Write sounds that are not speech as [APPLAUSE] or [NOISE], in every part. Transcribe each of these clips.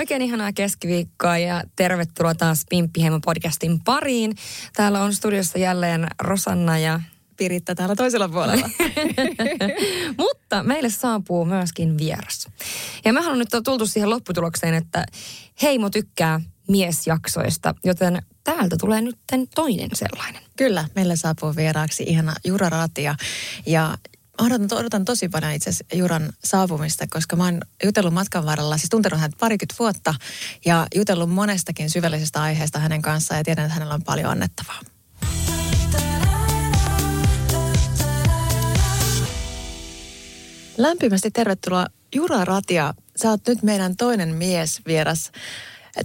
Oikein ihanaa keskiviikkoa ja tervetuloa taas Pimppiheimo podcastin pariin. Täällä on studiossa jälleen Rosanna ja Piritta täällä toisella puolella. [LAUGHS] Mutta meille saapuu myöskin vieras. Ja me haluamme nyt tultu siihen lopputulokseen, että Heimo tykkää miesjaksoista, joten täältä tulee nyt toinen sellainen. Kyllä, meille saapuu vieraaksi ihana Jura Ratia. Ja odotan, odotan tosi paljon itse asiassa Juran saapumista, koska mä oon jutellut matkan varrella, siis tuntenut hänet parikymmentä vuotta ja jutellut monestakin syvällisestä aiheesta hänen kanssaan ja tiedän, että hänellä on paljon annettavaa. Lämpimästi tervetuloa Jura Ratia. Sä oot nyt meidän toinen mies vieras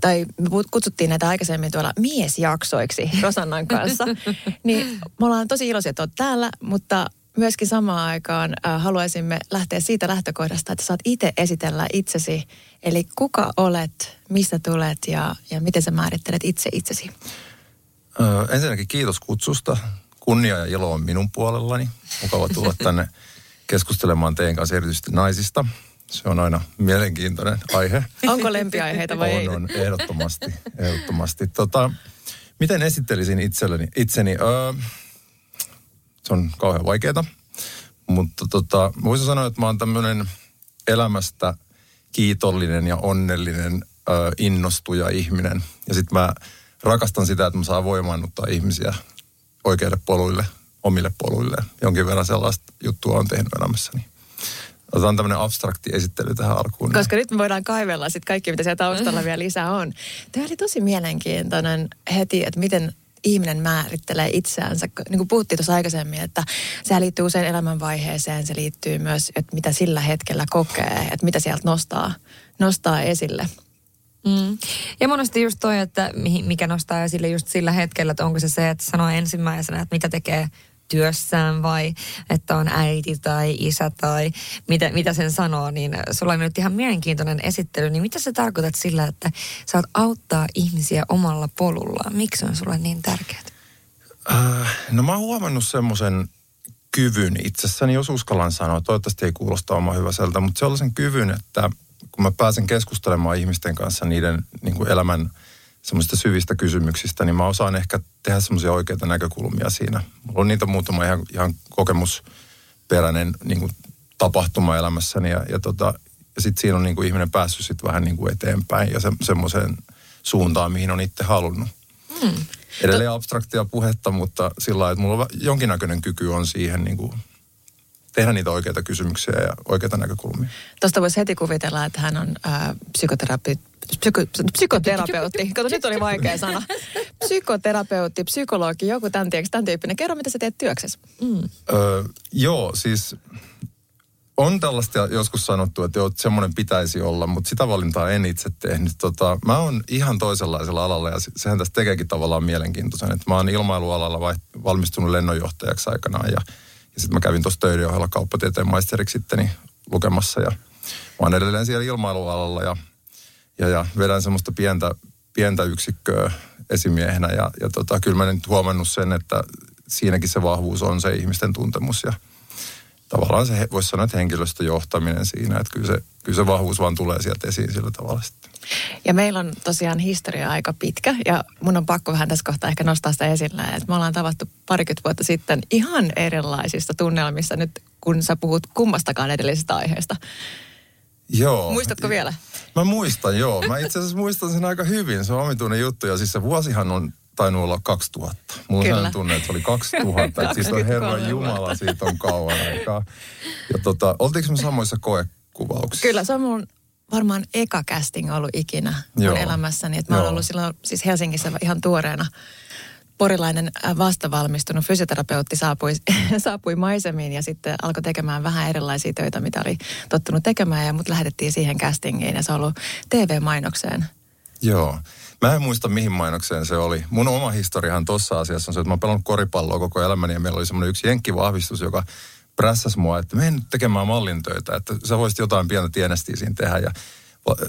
tai me kutsuttiin näitä aikaisemmin tuolla miesjaksoiksi Rosannan kanssa. [LAUGHS] niin me ollaan tosi iloisia, että oot täällä, mutta myöskin samaan aikaan äh, haluaisimme lähteä siitä lähtökohdasta, että saat itse esitellä itsesi. Eli kuka olet, mistä tulet ja, ja miten sä määrittelet itse itsesi? Öö, ensinnäkin kiitos kutsusta. Kunnia ja ilo on minun puolellani. Mukava tulla [LAUGHS] tänne keskustelemaan teidän kanssa erityisesti naisista. Se on aina mielenkiintoinen aihe. Onko lempiaiheita vai on, ei? On, ehdottomasti. ehdottomasti. Tota, miten esittelisin itselleni, itseni? Öö, se on kauhean vaikeaa. Mutta tota, voisin sanoa, että mä oon tämmöinen elämästä kiitollinen ja onnellinen ö, innostuja ihminen. Ja sitten mä rakastan sitä, että mä saan voimaannuttaa ihmisiä oikeille poluille, omille poluille. Jonkin verran sellaista juttua on tehnyt elämässäni. Otetaan tämmöinen abstrakti esittely tähän alkuun. Koska nyt me voidaan kaivella sitten kaikki, mitä siellä taustalla vielä lisää on. Tämä oli tosi mielenkiintoinen heti, että miten ihminen määrittelee itseänsä. Niin kuin puhuttiin tuossa aikaisemmin, että se liittyy usein elämänvaiheeseen, se liittyy myös, että mitä sillä hetkellä kokee, että mitä sieltä nostaa, nostaa esille. Mm. Ja monesti just toi, että mikä nostaa esille just sillä hetkellä, että onko se se, että sanoo ensimmäisenä, että mitä tekee työssään vai että on äiti tai isä tai mitä, mitä sen sanoo, niin sulla on nyt ihan mielenkiintoinen esittely. Niin mitä sä tarkoitat sillä, että saat auttaa ihmisiä omalla polullaan? Miksi on sulle niin tärkeää? Äh, no mä oon huomannut semmoisen kyvyn itsessäni, jos uskallan sanoa. Toivottavasti ei kuulosta oma hyväseltä, mutta sellaisen kyvyn, että kun mä pääsen keskustelemaan ihmisten kanssa niiden niin kuin elämän – semmoisista syvistä kysymyksistä, niin mä osaan ehkä tehdä semmoisia oikeita näkökulmia siinä. Mulla on niitä muutama ihan, ihan kokemusperäinen niin kuin tapahtuma elämässäni ja, ja, tota, ja sitten siinä on niin kuin ihminen päässyt sitten vähän niin kuin eteenpäin ja se, semmoiseen suuntaan, mihin on itse halunnut. Hmm. Edelleen abstraktia puhetta, mutta sillä lailla, että mulla on jonkinnäköinen kyky on siihen niin kuin tehdä niitä oikeita kysymyksiä ja oikeita näkökulmia. Tuosta voisi heti kuvitella, että hän on äh, psykoterapi, psyko, psykoterapeutti. Kato, nyt oli vaikea sana. [LAUGHS] Psykoterapeutti, psykologi, joku tämän, tiiäks, tämän tyyppinen. Kerro, mitä sä teet työksessä. Mm. Öö, joo, siis on tällaista joskus sanottu, että joo, semmoinen pitäisi olla, mutta sitä valintaa en itse tehnyt. Tota, mä oon ihan toisenlaisella alalla ja sehän tästä tekeekin tavallaan mielenkiintoisen. Että mä oon ilmailualalla valmistunut lennonjohtajaksi aikanaan ja, ja sitten mä kävin tuossa töiden ohella kauppatieteen maisteriksi sitten lukemassa ja mä oon edelleen siellä ilmailualalla ja ja, ja vedän semmoista pientä, pientä yksikköä esimiehenä ja, ja tota, kyllä mä nyt huomannut sen, että siinäkin se vahvuus on se ihmisten tuntemus ja tavallaan se voisi sanoa, että henkilöstöjohtaminen siinä, että kyllä se, kyllä se vahvuus vaan tulee sieltä esiin sillä tavalla sitten. Ja meillä on tosiaan historia aika pitkä ja mun on pakko vähän tässä kohtaa ehkä nostaa sitä esille, että me ollaan tavattu parikymmentä vuotta sitten ihan erilaisista tunnelmissa nyt, kun sä puhut kummastakaan edellisestä aiheesta. Joo. Muistatko vielä? Mä muistan, joo. Mä itse asiassa muistan sen aika hyvin. Se on omituinen juttu. Ja siis se vuosihan on tainnut olla 2000. Mulla on tunne, että se oli 2000. [LAUGHS] että siis on Herran Jumala, siitä on kauan aikaa. Ja tota, oltiinko me samoissa koekuvauksissa? Kyllä, se on mun varmaan eka casting ollut ikinä mun elämässäni. Että mä olen ollut silloin siis Helsingissä ihan tuoreena porilainen äh, vastavalmistunut fysioterapeutti saapui, [LAUGHS] saapui maisemiin ja sitten alkoi tekemään vähän erilaisia töitä, mitä oli tottunut tekemään. Ja mut lähetettiin siihen castingiin ja se on ollut TV-mainokseen Joo. Mä en muista mihin mainokseen se oli. Mun oma historiahan tuossa asiassa on se, että mä oon pelannut koripalloa koko elämäni ja meillä oli semmoinen yksi jenkkivahvistus, joka prässäs mua, että menen nyt tekemään mallintöitä, että sä voisit jotain pientä tienestiä siinä tehdä. Ja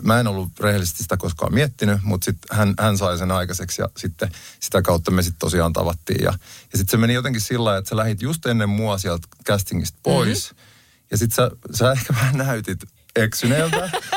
mä en ollut rehellisesti sitä koskaan miettinyt, mutta sitten hän, hän sai sen aikaiseksi ja sitten sitä kautta me sitten tosiaan tavattiin. Ja, ja sitten se meni jotenkin sillä että sä lähit just ennen mua sieltä castingista pois. Mm-hmm. Ja sitten sä, sä ehkä vähän näytit eksyneeltä. [LAUGHS]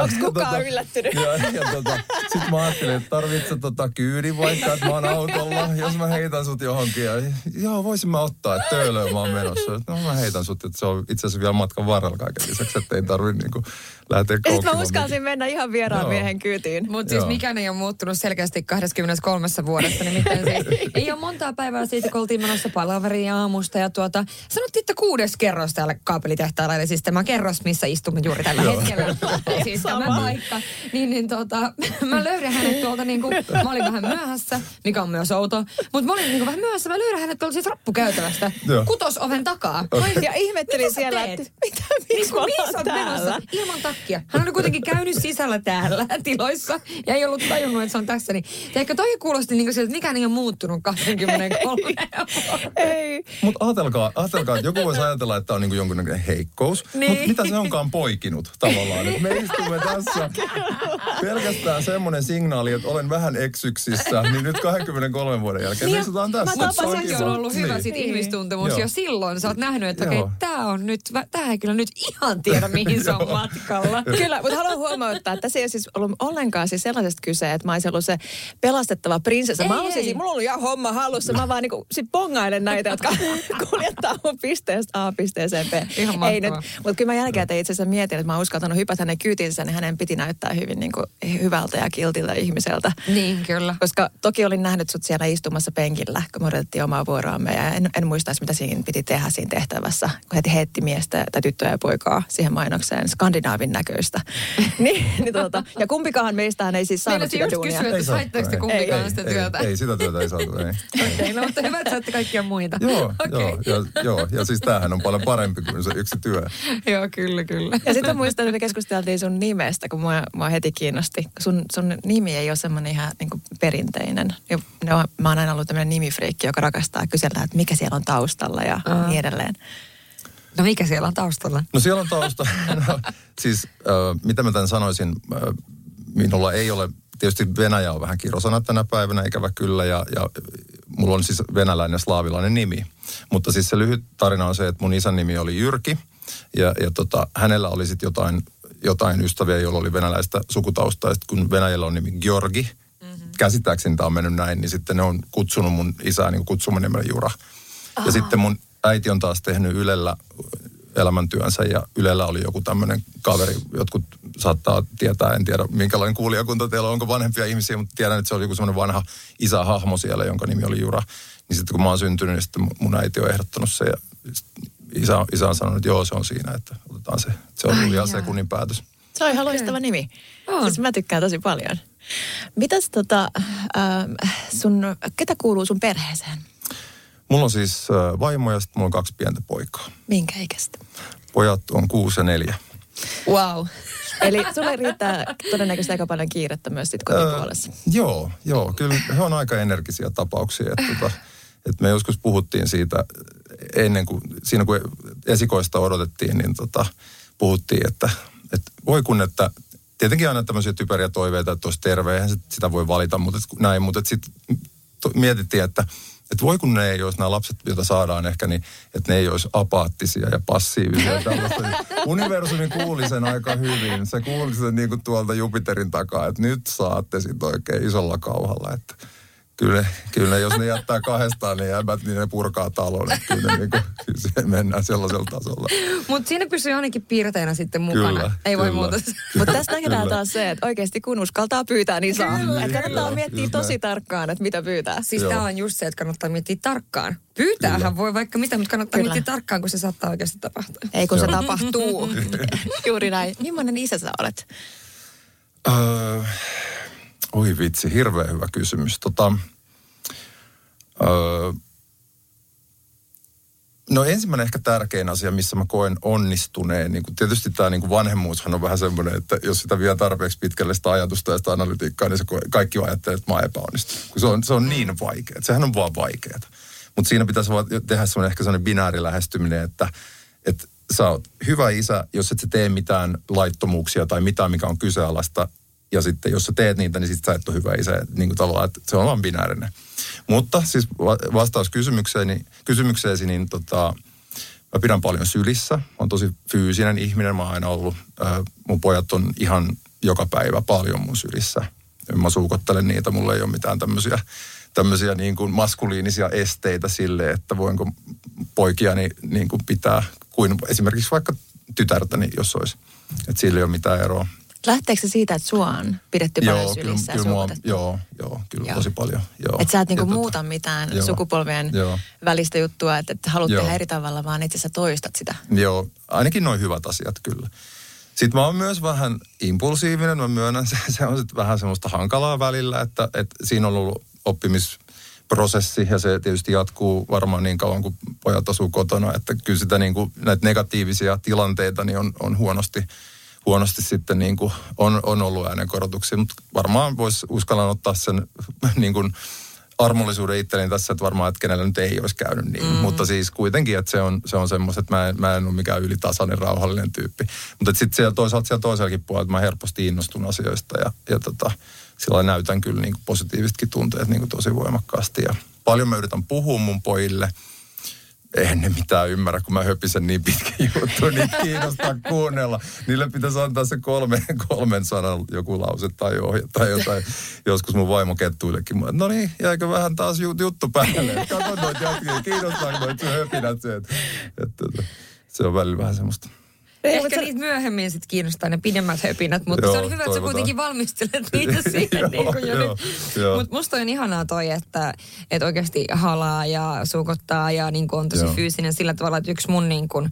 Onko kukaan tota, yllättynyt? Ja, ja tota, sitten mä ajattelin, että tarvitset tota kyydin vaikka, että mä oon autolla, jos mä heitän sut johonkin. Ja, joo, voisin mä ottaa, että töölöön mä oon menossa. No mä heitän sut, että se on itse asiassa vielä matkan varrella kaiken lisäksi, että ei tarvi niinku lähteä Ja sitten mä uskalsin mennä ihan vieraan joo. miehen kyytiin. Mutta siis mikään ei ole muuttunut selkeästi 23 vuodesta, nimittäin siis [LAUGHS] ei ole montaa päivää siitä, kun oltiin menossa palaveriin aamusta ja tuota, sanottiin, että kuudes kerros täällä kaapelitehtaalla, eli siis tämä kerros, missä istumme juuri tällä hetkellä. [LAUGHS] siis tämä paikka. Niin, niin tota, [LAUGHS] mä löydän hänet tuolta niin kuin, mä olin vähän myöhässä, mikä on myös outo, mutta mä olin niin kuin vähän myöhässä, mä löydän hänet tuolta siis rappukäytävästä, kutosoven takaa. Ja ihmettelin siellä, että mitä, miksi mä ollaan täällä? Ilman takkia. Hän oli kuitenkin käynyt sisällä täällä tiloissa ja ei ollut tajunnut, että se on tässä. Niin, ehkä toi kuulosti niin kuin siltä, että mikään ei ole muuttunut 23 [LAUGHS] Ei. Mutta ajatelkaa, ajatelkaa, että joku voisi ajatella, että tämä on niin kuin jonkunnäköinen heikkous. Niin. Mutta mitä se onkaan poikinut tavallaan? Että me istumme tässä pelkästään semmoinen signaali, että olen vähän eksyksissä, niin nyt 23 vuoden jälkeen niin, me istutaan tässä. Mä tapasin, on ollut hyvä niin. sit ihmistuntemus Joo. jo silloin. Sä oot nähnyt, että okei, okay, tämä on nyt, tämä ei kyllä nyt ihan tiedä, mihin se on matkalla. Kyllä, mutta haluan huomauttaa, että tässä ei ole siis ollut ollenkaan siis sellaisesta kyse, että mä olisin ollut se pelastettava prinsessa. Mä olisin, siis, mulla on ollut ihan homma halussa. Mä vaan niinku sit bongailen näitä, jotka [LAUGHS] kuljettaa mun pisteestä A pisteeseen B. Ihan ei nyt, mutta kyllä mä jälkeen itse asiassa mietin, että mä uskaltanut hypätä hänen kyytinsä, niin hänen piti näyttää hyvin niinku hyvältä ja kiltiltä ihmiseltä. Niin, kyllä. Koska toki olin nähnyt sut siellä istumassa penkillä, kun me odotettiin omaa vuoroamme. Ja en, en muistaisi, mitä siinä piti tehdä siinä tehtävässä, kun heti heitti miestä tai tyttöä ja poikaa siihen mainokseen skandinaavin näköistä. [LAUGHS] niin, niin tuota, ja kumpikaan meistähän ei siis saanut sitä duunia. kysyä, että saitteko te kumpikaan sitä työtä? Ei, ei, sitä työtä ei saatu, ei. Okei, okay, no mutta hyvä, että saatte kaikkia muita. [LAUGHS] joo, okay. joo, ja, joo, ja siis tämähän on paljon parempi kuin se yksi työ. [LAUGHS] joo, kyllä, kyllä. Ja sitten muistan, että me keskusteltiin sun nimestä, kun mua, mua heti kiinnosti. Sun, sun nimi ei ole semmoinen ihan niin kuin perinteinen. Ja, no, mä oon aina ollut tämmöinen nimifreikki, joka rakastaa kysellä, että mikä siellä on taustalla ja uh. niin edelleen. No mikä siellä on taustalla? No siellä on taustalla, [LAUGHS] no, siis äh, mitä mä tämän sanoisin, äh, minulla ei ole, tietysti Venäjä on vähän kirosana tänä päivänä, ikävä kyllä, ja, ja mulla on siis venäläinen ja slaavilainen nimi. Mutta siis se lyhyt tarina on se, että mun isän nimi oli Jyrki, ja, ja tota, hänellä oli sitten jotain, jotain ystäviä, joilla oli venäläistä sukutaustaa, ja kun Venäjällä on nimi Georgi, mm-hmm. käsittääkseni tämä on mennyt näin, niin sitten ne on kutsunut mun isää niin kutsumanimellä Jura. Aha. Ja sitten mun äiti on taas tehnyt Ylellä elämäntyönsä ja Ylellä oli joku tämmöinen kaveri, jotkut saattaa tietää, en tiedä minkälainen kuulijakunta teillä on, onko vanhempia ihmisiä, mutta tiedän, että se oli joku semmoinen vanha isähahmo siellä, jonka nimi oli Jura. Niin sitten kun mä oon syntynyt, niin sitten mun äiti on ehdottanut se ja isä, isä on sanonut, että joo se on siinä, että otetaan se. Se on ihan sekunnin päätös. Se on ihan loistava nimi. On. Siis mä tykkään tosi paljon. Mitäs tota, äh, sun, ketä kuuluu sun perheeseen? Mulla on siis vaimo ja sitten mulla on kaksi pientä poikaa. Minkä ikäistä? Pojat on kuusi ja neljä. Wow. Eli sulle riittää todennäköisesti aika paljon kiirettä myös sitten kotipuolessa. Öö, joo, joo. Kyllä he on aika energisiä tapauksia. Että, tota, että me joskus puhuttiin siitä ennen kuin, siinä kun esikoista odotettiin, niin tota, puhuttiin, että, että voi kun, että tietenkin aina tämmöisiä typeriä toiveita, että olisi terve, eihän sitä voi valita, mutta näin, mutta sitten mietittiin, että että voi kun ne ei olisi nämä lapset, joita saadaan ehkä, niin että ne ei olisi apaattisia ja passiivisia. [LAUGHS] Universumi kuuli sen aika hyvin. Se kuuli sen niin kuin tuolta Jupiterin takaa, että nyt saatte sitten oikein isolla kauhalla. Että kyllä, kyllä jos ne jättää kahdestaan ne jäbät, niin ne purkaa talon. Että kyllä niin kuin, [LAUGHS] mennään sellaisella tasolla. Mutta siinä pysyy ainakin piirteinä sitten mukana. Kyllä, Ei voi muuta. [LAUGHS] Mutta tässä nähdään taas se, että oikeasti kun uskaltaa pyytää, niin saa. Kyllä, että kannattaa kyllä, miettiä tosi näin. tarkkaan, että mitä pyytää. Siis tämä on just se, että kannattaa miettiä tarkkaan. Pyytäähän kyllä. voi vaikka mitä, mutta kannattaa kyllä. miettiä tarkkaan, kun se saattaa oikeasti tapahtua. Ei kun Joo. se tapahtuu. [LAUGHS] Juuri näin. Millainen isä sä olet? Öö, Oi vitsi, hirveän hyvä kysymys. Tota, öö, No ensimmäinen ehkä tärkein asia, missä mä koen onnistuneen, niin kuin tietysti tämä niin vanhemmuushan on vähän semmoinen, että jos sitä vie tarpeeksi pitkälle sitä ajatusta ja sitä analytiikkaa, niin se kaikki ajattelee, että mä epäonnistun. Kun se on, se on niin vaikea, sehän on vaan vaikeaa. Mutta siinä pitäisi tehdä semmoinen ehkä semmoinen binäärilähestyminen, että, että sä oot hyvä isä, jos et sä tee mitään laittomuuksia tai mitään, mikä on kyseenalaista. Ja sitten jos sä teet niitä, niin sitten sä et ole hyvä isä. Niin kuin tavallaan, että se on vaan binäärinen. Mutta siis vastaus kysymykseeni, kysymykseesi, niin tota, mä pidän paljon sylissä. Mä oon tosi fyysinen ihminen. Mä oon aina ollut, äh, mun pojat on ihan joka päivä paljon mun sylissä. Mä suukottelen niitä, mulla ei ole mitään tämmöisiä tämmöisiä niin kuin maskuliinisia esteitä sille, että voinko poikiani niin kuin pitää kuin esimerkiksi vaikka tytärtäni, jos olisi. Että sillä ei ole mitään eroa. Lähteekö se siitä, että sua on pidetty joo, paljon sylissä kyllä, kyllä mua, joo, joo, kyllä joo. tosi paljon. Joo. Että sä et niinku muuta tota, mitään joo, sukupolvien joo. välistä juttua, että, että haluat joo. tehdä eri tavalla, vaan itse asiassa toistat sitä. Joo, ainakin noin hyvät asiat kyllä. Sitten mä oon myös vähän impulsiivinen, mä myönnän, [LAUGHS] se, se on sitten vähän semmoista hankalaa välillä, että, että siinä on ollut oppimisprosessi ja se tietysti jatkuu varmaan niin kauan kuin pojat asuu kotona, että kyllä sitä niin kuin, näitä negatiivisia tilanteita niin on, on huonosti, huonosti sitten niin kuin on, on ollut äänenkorotuksia, mutta varmaan voisi uskallan ottaa sen [LAUGHS] niin kuin armollisuuden itselleni tässä, että varmaan, että kenellä nyt ei olisi käynyt niin. Mm. Mutta siis kuitenkin, että se on, se on semmoista, että mä en, mä en ole mikään ylitasainen, rauhallinen tyyppi. Mutta sitten siellä toisaalta siellä toisellakin puolella, että mä helposti innostun asioista ja, ja tota, sillä näytän kyllä niin kuin positiivisetkin tunteet niin kuin tosi voimakkaasti. Ja paljon mä yritän puhua mun pojille – eihän ne mitään ymmärrä, kun mä höpisen niin pitkä juttu, niin kiinnostaa kuunnella. Niille pitäisi antaa se kolme, kolmen sanan joku lause tai ohje tai jotain. Joskus mun vaimo kettuillekin. No niin, jäikö vähän taas juttu päälle? Kato noita jatkia, kiinnostaa noita höpinät. Se, että, että, se on välillä vähän semmoista. Ehkä niitä myöhemmin sitten kiinnostaa ne pidemmät höpinät, mutta joo, se on hyvä, että sä kuitenkin valmistelet niitä [LAUGHS] siihen. niin kuin jo joo, Mutta musta on ihanaa toi, että, että oikeasti halaa ja suukottaa ja niin on tosi joo. fyysinen sillä tavalla, että yksi mun niin kuin,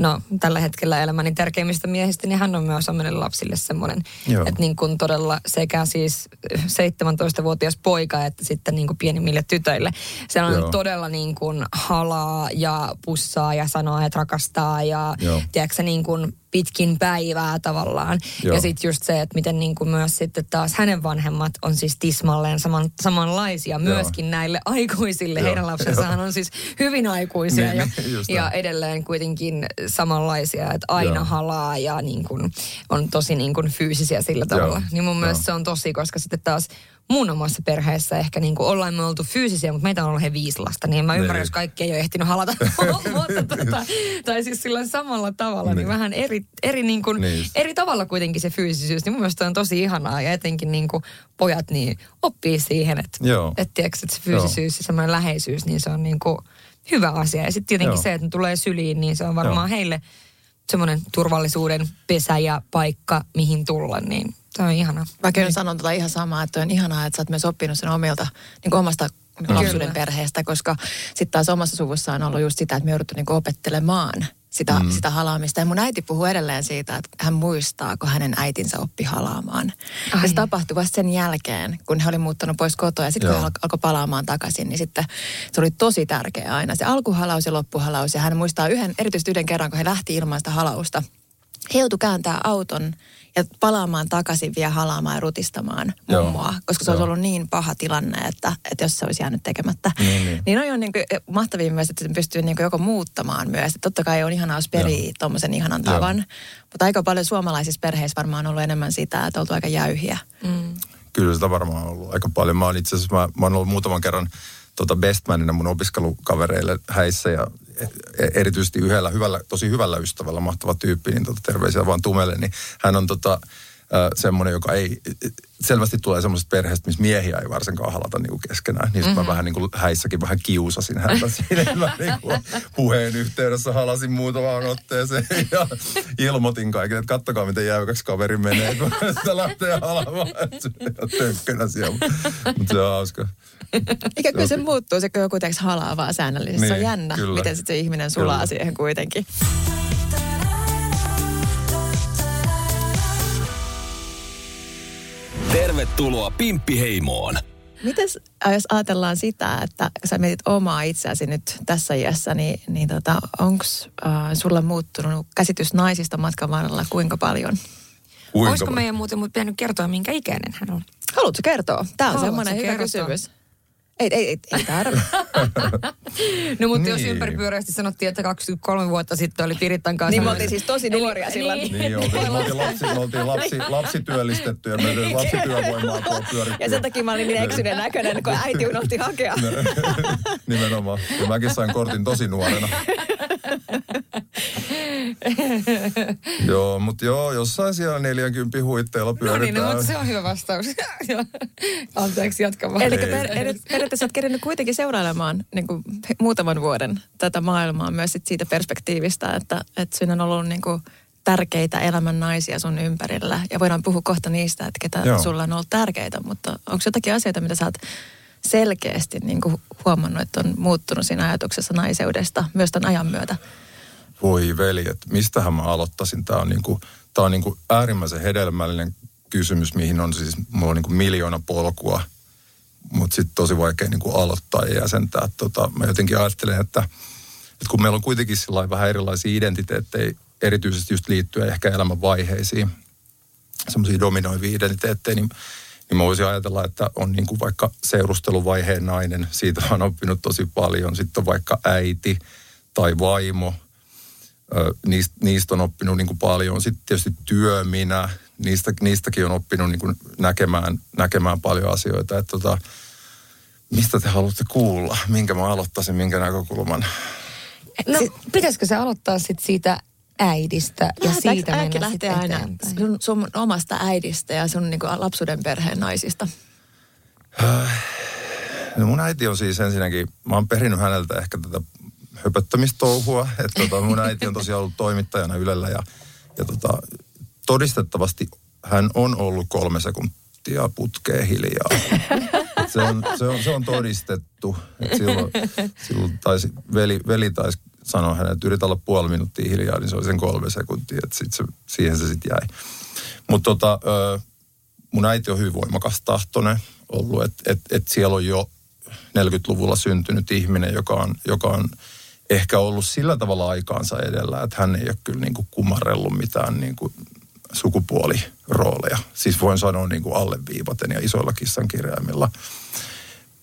no, tällä hetkellä elämäni tärkeimmistä miehistä, niin hän on myös omille lapsille semmoinen, että niin kuin todella sekä siis 17-vuotias poika että sitten niin kuin pienimmille tytöille. Se on joo. todella niin kuin halaa ja pussaa ja sanoa, että rakastaa ja tiedätkö, niin kuin kuin pitkin päivää tavallaan. Joo. Ja sitten just se, että miten niin kuin myös sitten taas hänen vanhemmat on siis tismalleen saman, samanlaisia myöskin Joo. näille aikuisille. Joo. Heidän lapsensahan on siis hyvin aikuisia niin, ja, niin, ja edelleen kuitenkin samanlaisia, että aina Joo. halaa ja niin kuin on tosi niin kuin fyysisiä sillä tavalla. Joo. Niin mun Joo. mielestä se on tosi, koska sitten taas mun omassa perheessä ehkä niin kuin ollaan me oltu fyysisiä, mutta meitä on ollut he viisi lasta, niin mä ymmärrän, niin. jos kaikki ei ole ehtinyt halata. [LAUGHS] mutta tota, tai siis sillä samalla tavalla, niin, niin vähän eri, eri, niin kuin, niin. eri tavalla kuitenkin se fyysisyys, niin mun mielestä on tosi ihanaa ja etenkin niin kuin pojat niin oppii siihen, että, että, tiedätkö, että se fyysisyys Joo. ja semmoinen läheisyys, niin se on niin kuin hyvä asia. Ja sitten tietenkin Joo. se, että ne tulee syliin, niin se on varmaan Joo. heille semmoinen turvallisuuden pesä ja paikka, mihin tulla, niin Tämä on ihanaa. Mä kyllä sanon tota ihan samaa, että on ihanaa, että sä oot myös oppinut sen omilta, niin kuin omasta lapsuuden perheestä, koska sitten taas omassa suvussa on ollut just sitä, että me jouduttu niin opettelemaan sitä, mm. sitä halaamista. Ja mun äiti puhuu edelleen siitä, että hän muistaa, kun hänen äitinsä oppi halaamaan. Ai. Ja se tapahtui vasta sen jälkeen, kun he oli muuttanut pois kotoa. Ja sitten kun hän alkoi palaamaan takaisin, niin sitten se oli tosi tärkeä aina. Se alkuhalaus ja loppuhalaus. Ja hän muistaa yhden, erityisesti yhden kerran, kun he lähti ilman sitä halausta. He joutui kääntää auton ja palaamaan takaisin vielä halaamaan ja rutistamaan mummoa, koska se olisi ollut niin paha tilanne, että, että jos se olisi jäänyt tekemättä. Niin, niin. niin on jo niin kuin, mahtavia myös, että pystyy niin kuin joko muuttamaan myös. Että totta kai on ihanaa, jos perii tuommoisen ihanan tavan. Joo. Mutta aika paljon suomalaisissa perheissä varmaan on ollut enemmän sitä, että oltu aika jäyhiä. Mm. Kyllä sitä varmaan on ollut aika paljon. Mä oon itse asiassa, mä, mä oon ollut muutaman kerran tota bestmanina mun opiskelukavereille häissä ja erityisesti yhdellä hyvällä, tosi hyvällä ystävällä, mahtava tyyppi, niin tota, terveisiä vaan Tumelle, niin hän on tota, semmoinen, joka ei, selvästi tulee semmoisesta perheestä, missä miehiä ei varsinkaan halata niin kuin keskenään. Niin mm-hmm. mä vähän niin kuin häissäkin vähän kiusasin häntä [LAUGHS] siinä. Mä niin kuin puheen yhteydessä halasin muutamaan otteeseen [LAUGHS] ja ilmoitin kaikille, että kattokaa miten jäykäksi kaveri menee, kun [LAUGHS] sitä lähtee halamaan. Tönkkönä siellä. Mutta se on hauska. Eikä kyllä se muuttuu, se teeksi halaa vaan säännöllisesti. Niin, se on niin, jännä, kyllä. miten sitten se ihminen sulaa kyllä. siihen kuitenkin. Tervetuloa Pimppiheimoon. Mites, äh, jos ajatellaan sitä, että sä mietit omaa itseäsi nyt tässä iässä, niin, niin tota, onko äh, sulla muuttunut käsitys naisista matkan varrella kuinka paljon? Kuinka Olisiko paljon? meidän muuten mut pitänyt kertoa, minkä ikäinen hän on? Haluatko kertoa? Tämä on Haluatko semmoinen hyvä kertoa? kysymys. Ei, ei, ei, ei tarvitse. [LAUGHS] No mutta jos Niin. ympäripyöreästi sanottiin, että 23 vuotta sitten oli Pirittan kanssa. niin me oltiin siis tosi nuoria silloin. Niin, oltiin, me oltiin, [LAUGHS] lapsi, me oltiin lapsi, lapsityöllistetty ja meillä oli lapsityövoimaa tuolla pyöritty. Ja sen takia mä olin niin eksyneen näköinen, kun äiti unohti hakea. [LAUGHS] Nimenomaan. Ja mäkin sain kortin tosi nuorena. [LAUGHS] joo, mutta joo, jossain siellä 40 huitteilla No niin, no, pyöritään. mutta se on hyvä vastaus. Joo. [LAUGHS] Anteeksi, jatka vaan. Eli periaatteessa olet kerännyt kuitenkin seurailemaan niin kuin, muutaman vuoden tätä maailmaa myös sit siitä perspektiivistä, että, että siinä on ollut niin kuin, tärkeitä elämän naisia sun ympärillä. Ja voidaan puhua kohta niistä, että ketä Joo. sulla on ollut tärkeitä, mutta onko jotakin asioita, mitä sä oot selkeästi niin kuin, huomannut, että on muuttunut siinä ajatuksessa naiseudesta myös tämän ajan myötä? Voi veli, että mistähän mä aloittaisin. Tämä on, niinku, tää on niinku äärimmäisen hedelmällinen kysymys, mihin on siis, mulla on niinku miljoona polkua, mutta sitten tosi vaikea niinku aloittaa ja jäsentää. Tota, mä jotenkin ajattelen, että, että kun meillä on kuitenkin vähän erilaisia identiteettejä, erityisesti just liittyen ehkä elämän vaiheisiin, semmoisia dominoivia identiteettejä, niin, niin mä voisin ajatella, että on niin kuin vaikka seurusteluvaiheen nainen, siitä on oppinut tosi paljon. Sitten on vaikka äiti tai vaimo, niistä, niistä on oppinut niin kuin paljon. Sitten tietysti työ, minä, niistä, niistäkin on oppinut niin kuin näkemään, näkemään paljon asioita. Että tota, mistä te haluatte kuulla? Minkä mä aloittaisin, minkä näkökulman? No, pitäisikö se aloittaa sitten siitä äidistä ja siitä mennä lähtee sitten aina eteenpäin? sun, sun omasta äidistä ja sun niin kuin, lapsuuden perheen naisista? No mun äiti on siis ensinnäkin, mä oon perinnyt häneltä ehkä tätä höpöttämistouhua. Että tota, mun äiti on tosiaan ollut toimittajana Ylellä ja, ja tota, todistettavasti hän on ollut kolme sekuntia putkeen hiljaa. Se, on, se, on, se on todistettu. Et silloin, silloin taisi, veli, veli taisi sanoa hänelle, että yritä olla puoli minuuttia hiljaa, niin se oli sen kolme sekuntia. Et sit se, siihen se sitten jäi. Mutta tota, mun äiti on hyvin voimakas tahtoinen ollut, että et, et siellä on jo 40-luvulla syntynyt ihminen, joka on, joka on ehkä ollut sillä tavalla aikaansa edellä, että hän ei ole kyllä niin kuin kumarellut mitään niin kuin sukupuolirooleja. Siis voin sanoa niin kuin alleviivaten ja isoilla kissan kirjaimilla.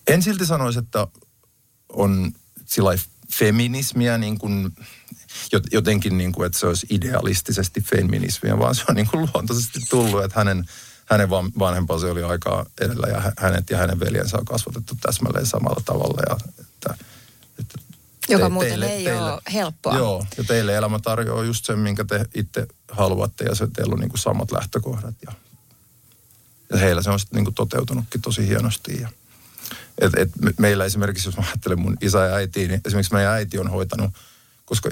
En silti sanoisi, että on sillä feminismiä niin kuin, jot- jotenkin niin kuin, että se olisi idealistisesti feminismiä, vaan se on niin kuin luontaisesti tullut, että hänen, hänen van- vanhempansa oli aikaa edellä ja hä- hänet ja hänen veljensä on kasvatettu täsmälleen samalla tavalla. Ja, että Joka te- muuten ei ole helppoa. Joo, ja teille elämä tarjoaa just sen, minkä te itse haluatte ja se teillä on niin kuin samat lähtökohdat. Ja, ja heillä se on sitten niin kuin toteutunutkin tosi hienosti. Ja, et, et me- meillä esimerkiksi, jos mä ajattelen mun isä ja äiti, niin esimerkiksi meidän äiti on hoitanut, koska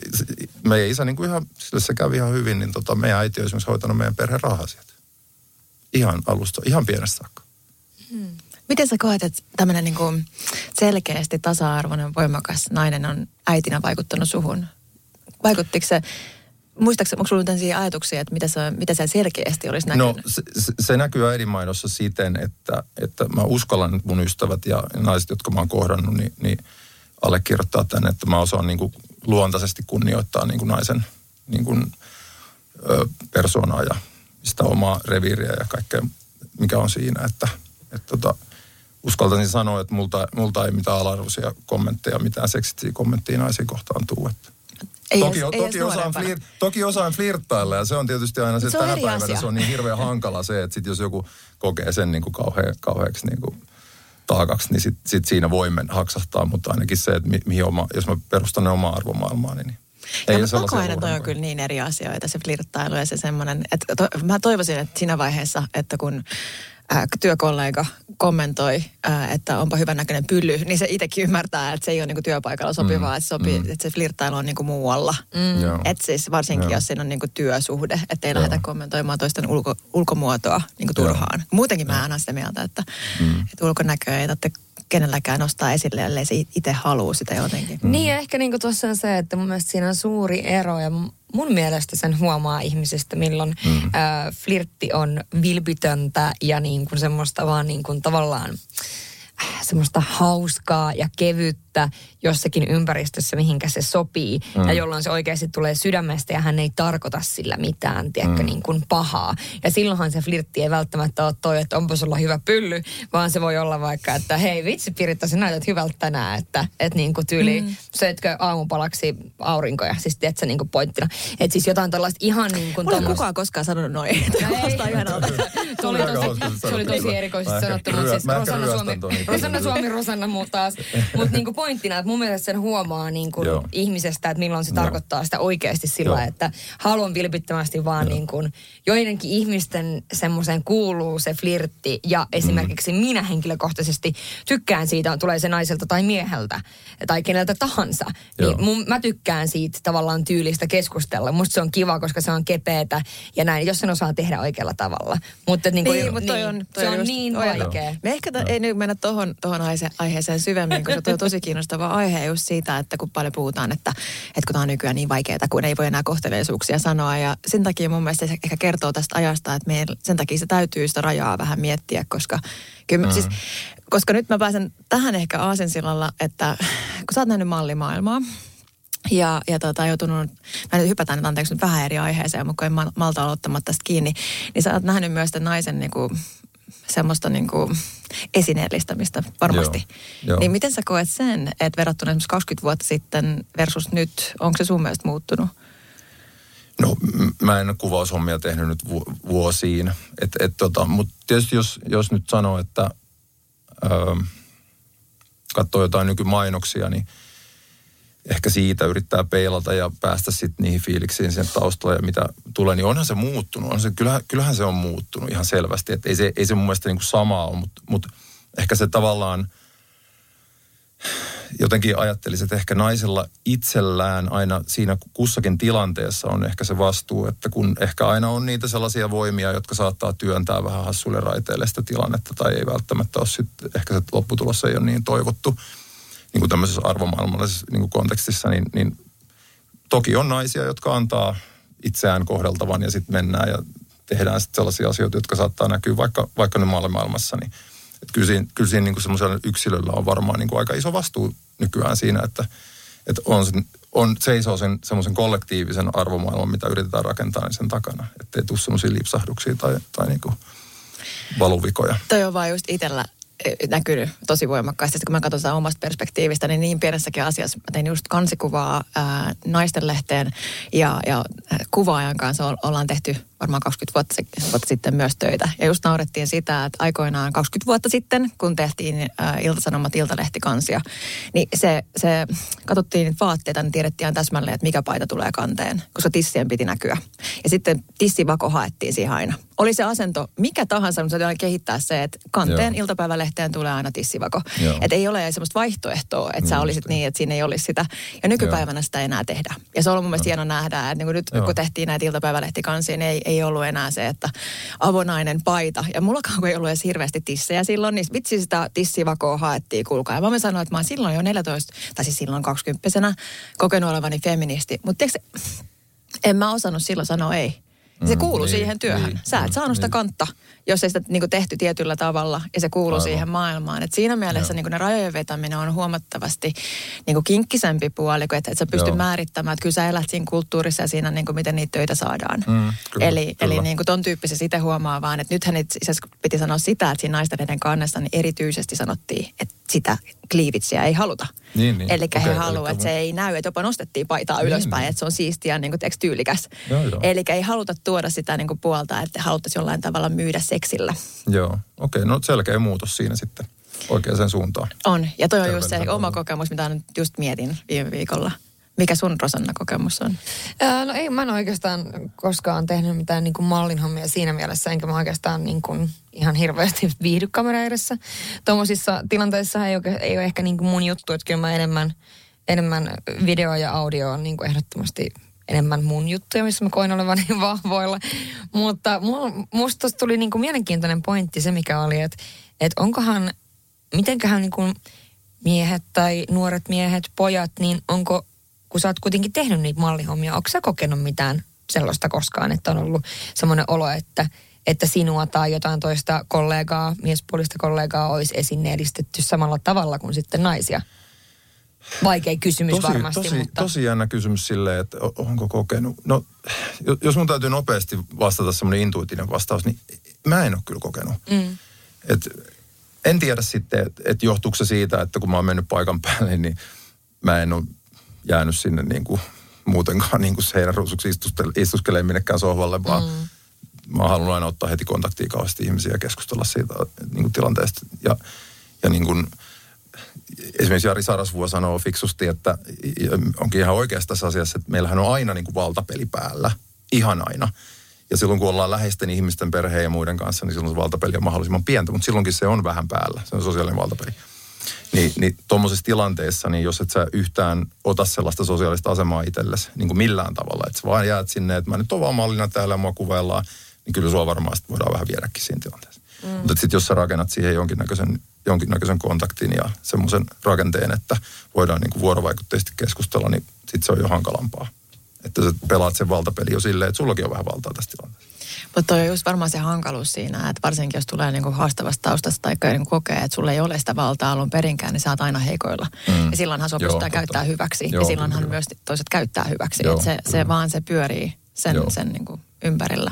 meidän isä niin kuin ihan, sille se kävi ihan hyvin, niin tota, meidän äiti on esimerkiksi hoitanut meidän perheen rahasiat. Ihan alusta, ihan pienestä saakka. Miten sä koet, että tämmöinen niin kuin selkeästi tasa-arvoinen, voimakas nainen on äitinä vaikuttanut suhun? Vaikuttiko se, muistaakseni, onko sulla tällaisia ajatuksia, että mitä se, mitä se selkeästi olisi näkynyt? No se, se, näkyy äidinmainossa siten, että, että mä uskallan mun ystävät ja naiset, jotka mä oon kohdannut, niin, niin allekirjoittaa tänne, että mä osaan niin kuin luontaisesti kunnioittaa niin kuin naisen niin kuin, ö, persoonaa ja sitä omaa reviiriä ja kaikkea, mikä on siinä. Että, että tota, uskaltaisin sanoa, että multa, multa ei mitään alarvoisia kommentteja, mitään seksitisiä kommentteja naisiin kohtaan tuu. Että ei toki, edes, toki, edes osaan flir, toki osaan flirttailla ja se on tietysti aina se, Se tänä päivänä asia. se on niin hirveän hankala se, että sit jos joku kokee sen niin kuin kauhean, kauheaksi niin kuin taakaksi, niin sit, sit siinä voi mennä haksahtaa, mutta ainakin se, että mi, mihin oma, jos mä perustan ne omaa arvomaailmaani, niin Ei ja sellaisia kokoinen toi on kyllä niin eri asioita, se flirttailu ja se semmoinen, että to, mä toivoisin, että siinä vaiheessa, että kun ää, työkollega kommentoi, ää, että onpa hyvän näköinen pylly, niin se itsekin ymmärtää, että se ei ole niinku työpaikalla sopivaa, mm, että, sopii, mm. että se flirttailu on niinku muualla. Mm. Että siis varsinkin, Joo. jos siinä on niinku työsuhde, että ei Joo. lähdetä kommentoimaan toisten ulko, ulkomuotoa niinku turhaan. Muutenkin mä aina sitä mieltä, että, Mm. että ulkonäköä ei tarvitse kenelläkään nostaa esille, ellei se itse halua sitä jotenkin. Mm. Niin ehkä niinku tuossa on se, että mun mielestä siinä on suuri ero ja mun mielestä sen huomaa ihmisistä, milloin mm. äh, flirtti on vilpitöntä ja niin kuin semmoista vaan niin kuin tavallaan semmoista hauskaa ja kevyttä jossakin ympäristössä, mihinkä se sopii. Mm. Ja jolloin se oikeasti tulee sydämestä ja hän ei tarkoita sillä mitään, tiedätkö, mm. niin kuin pahaa. Ja silloinhan se flirtti ei välttämättä ole toi, että onpa sulla hyvä pylly, vaan se voi olla vaikka, että hei vitsi Piritta, sä näytät hyvältä tänään, että et niin kuin tyyli, mm. söitkö aamupalaksi aurinkoja, siis tiedätkö, niin kuin pointtina. Että siis jotain tällaista ihan niin kuin... Mulla ei kukaan koskaan sanonut noin. Kuulostaa ihanalta. se oli tosi, se oli tosi erikoisesti sanottu, mutta siis Rosanna Suomi, Rosanna Suomi, Rosanna muu taas. Mutta niinku pointtina, että mun mielestä sen huomaa niinku ihmisestä, että milloin se Joo. tarkoittaa sitä oikeasti sillä, Joo. että haluan vilpittömästi vaan niinku, joidenkin ihmisten semmoiseen kuuluu se flirtti ja esimerkiksi mm. minä henkilökohtaisesti tykkään siitä, tulee se naiselta tai mieheltä tai keneltä tahansa. Niin mun, mä tykkään siitä tavallaan tyylistä keskustella. Musta se on kiva, koska se on kepeätä ja näin, jos sen osaa tehdä oikealla tavalla. Mutta niin, kuin, niin, mutta toi niin, on, toi se on, on niin vaikea. Me ehkä ei nyt mennä tuohon tohon aiheeseen syvemmin, koska se on tosi kiinnostava aihe just siitä, että kun paljon puhutaan, että, että kun tämä on nykyään niin vaikeaa, kun ei voi enää kohteleisuuksia sanoa. Ja sen takia mun mielestä se ehkä kertoo tästä ajasta, että meidän, sen takia se täytyy sitä rajaa vähän miettiä, koska kyllä, mm. siis, koska nyt mä pääsen tähän ehkä aasensillalla, että kun sä oot nähnyt mallimaailmaa, ja, ja tota, joutunut, mä nyt hypätään nyt anteeksi nyt vähän eri aiheeseen, mutta en malta aloittamatta tästä kiinni, niin sä oot nähnyt myös tämän naisen niin kuin, semmoista niin kuin esineellistämistä varmasti. Joo, joo. Niin miten sä koet sen, että verrattuna esimerkiksi 20 vuotta sitten versus nyt, onko se sun mielestä muuttunut? No mä en kuvaushommia tehnyt nyt vu- vuosiin, et, et, tota, mutta tietysti jos, jos nyt sanoo, että öö, katsoo jotain nykymainoksia, niin – ehkä siitä yrittää peilata ja päästä sitten niihin fiiliksiin sen taustalla ja mitä tulee, niin onhan se muuttunut. On se, kyllähän, kyllähän se on muuttunut ihan selvästi. Että ei, se, ei se mun mielestä niin kuin samaa ole, mutta, mutta ehkä se tavallaan jotenkin ajattelisin, että ehkä naisella itsellään aina siinä kussakin tilanteessa on ehkä se vastuu, että kun ehkä aina on niitä sellaisia voimia, jotka saattaa työntää vähän hassuille raiteille sitä tilannetta tai ei välttämättä ole sitten, ehkä se lopputulos ei ole niin toivottu – niin kuin tämmöisessä arvomaailmallisessa niin kuin kontekstissa, niin, niin toki on naisia, jotka antaa itseään kohdeltavan ja sitten mennään ja tehdään sitten sellaisia asioita, jotka saattaa näkyä vaikka, vaikka nyt maailmassa. Niin, että kyllä siinä, kyllä siinä niin semmoisella yksilöllä on varmaan niin kuin aika iso vastuu nykyään siinä, että, että on, on, seisoo sen semmoisen kollektiivisen arvomaailman, mitä yritetään rakentaa, niin sen takana. Että ei tule semmoisia lipsahduksia tai, tai niin kuin valuvikoja. Toi on vaan just itsellä näkynyt tosi voimakkaasti. Sitten kun mä katsotaan omasta perspektiivistä, niin niin pienessäkin asiassa mä tein just kansikuvaa ää, naistenlehteen ja, ja kuvaajan kanssa ollaan tehty varmaan 20 vuotta, vuotta sitten myös töitä. Ja just naurettiin sitä, että aikoinaan 20 vuotta sitten, kun tehtiin äh, Ilta-Sanomat Iltalehtikansia, niin se, se katsottiin vaatteita, niin tiedettiin täsmälleen, että mikä paita tulee kanteen, koska tissien piti näkyä. Ja sitten tissivako haettiin siihen aina. Oli se asento mikä tahansa, mutta se kehittää se, että kanteen Joo. iltapäivälehteen tulee aina tissivako. Että ei ole semmoista vaihtoehtoa, että sä olisit niin, että siinä ei olisi sitä. Ja nykypäivänä Joo. sitä ei enää tehdä. Ja se on mun mielestä hieno nähdä, että niin nyt Joo. kun tehtiin näitä iltapäivälehtikansia, niin ei, ei ollut enää se, että avonainen paita. Ja mulla ei ollut edes hirveästi tissejä silloin, niin vitsi sitä tissivakoa haettiin, kuulkaa. Ja mä sanoin, että mä oon silloin jo 14, tai siis silloin 20 kokenut olevani feministi. Mutta en mä osannut silloin sanoa ei. Se mm, kuuluu niin, siihen työhön. Niin, Sä et saanut niin. sitä kantta jos ei sitä niin kuin tehty tietyllä tavalla ja se kuuluu Aivan. siihen maailmaan. Et siinä mielessä niin kuin ne rajojen vetäminen on huomattavasti niin kuin kinkkisempi puoli, että et sä pysty Joo. määrittämään, että kyllä sä elät siinä kulttuurissa ja siinä, niin kuin miten niitä töitä saadaan. Mm, kyllä, eli kyllä. eli niin kuin ton tyyppisesti itse huomaa vaan, että nythän itse piti sanoa sitä, että siinä naisten kannessa niin erityisesti sanottiin, että sitä kliivitsiä ei haluta. Niin, niin. Eli okay, he haluavat, että se ei näy, että jopa nostettiin paitaa niin, ylöspäin, niin. että se on siistiä ja niin kuin, tyylikäs. Eli ei haluta tuoda sitä niin kuin puolta, että haluttaisiin jollain tavalla myydä se seksillä. Joo, okei. Okay, no selkeä muutos siinä sitten oikeaan suuntaan. On, ja toi on just se oma kokemus, mitä nyt just mietin viime viikolla. Mikä sun Rosanna kokemus on? Ää, no ei, mä en oikeastaan koskaan tehnyt mitään niin kuin mallinhommia siinä mielessä, enkä mä oikeastaan niin kuin ihan hirveästi viihdy kamera edessä. Tuommoisissa tilanteissa ei, ole, ei ole ehkä niin kuin mun juttu, että kyllä mä enemmän, enemmän video ja audio on niin kuin ehdottomasti enemmän mun juttuja, missä mä koin olevan [LAUGHS] niin vahvoilla. Mutta musta tuli niinku mielenkiintoinen pointti se, mikä oli, että et onkohan, mitenköhän niinku miehet tai nuoret miehet, pojat, niin onko, kun sä oot kuitenkin tehnyt niitä mallihommia, onko sä kokenut mitään sellaista koskaan, että on ollut semmoinen olo, että että sinua tai jotain toista kollegaa, miespuolista kollegaa olisi esineellistetty samalla tavalla kuin sitten naisia? Vaikea kysymys tosi, varmasti, tosi, mutta... Tosi jännä kysymys silleen, että onko kokenut. No, jo- jos mun täytyy nopeasti vastata semmoinen intuitinen vastaus, niin mä en ole kyllä kokenut. Mm. Et, en tiedä sitten, että et johtuuko se siitä, että kun mä oon mennyt paikan päälle, niin mä en ole jäänyt sinne niin kuin muutenkaan niin kuin seinäruusuksi istuskelemaan minnekään sohvalle, vaan mm. Mä halunnut aina ottaa heti kontaktia kauheasti ihmisiä ja keskustella siitä niin kuin tilanteesta. Ja, ja niin kuin, esimerkiksi Jari Sarasvuo sanoo fiksusti, että onkin ihan oikeassa tässä asiassa, että meillähän on aina niin kuin valtapeli päällä. Ihan aina. Ja silloin kun ollaan läheisten ihmisten, perheen ja muiden kanssa, niin silloin se valtapeli on mahdollisimman pientä, mutta silloinkin se on vähän päällä. Se on sosiaalinen valtapeli. Niin, niin tuommoisessa tilanteessa, niin jos et sä yhtään ota sellaista sosiaalista asemaa itsellesi niin kuin millään tavalla, että sä vaan jäät sinne, että mä nyt oon vaan mallina täällä mua kuvaillaan, niin kyllä sua varmaan sit voidaan vähän viedäkin siinä tilanteessa. Mm. Mutta sitten jos sä rakennat siihen jonkinnäköisen, jonkinnäköisen kontaktin ja semmoisen rakenteen, että voidaan niin kuin vuorovaikutteisesti keskustella, niin sitten se on jo hankalampaa. Että sä pelaat sen valtapeli jo silleen, että sullakin on vähän valtaa tässä tilanteessa. Mutta toi on just varmaan se hankaluus siinä, että varsinkin jos tulee niinku haastavasta taustasta tai niinku kokee, että sulla ei ole sitä valtaa alun perinkään, niin sä oot aina heikoilla. Mm. Ja silloinhan sua pystytään käyttää hyväksi. Joo, ja silloinhan kyllä. myös toiset käyttää hyväksi. Joo, Et se, se vaan se pyörii sen, Joo. sen niinku ympärillä.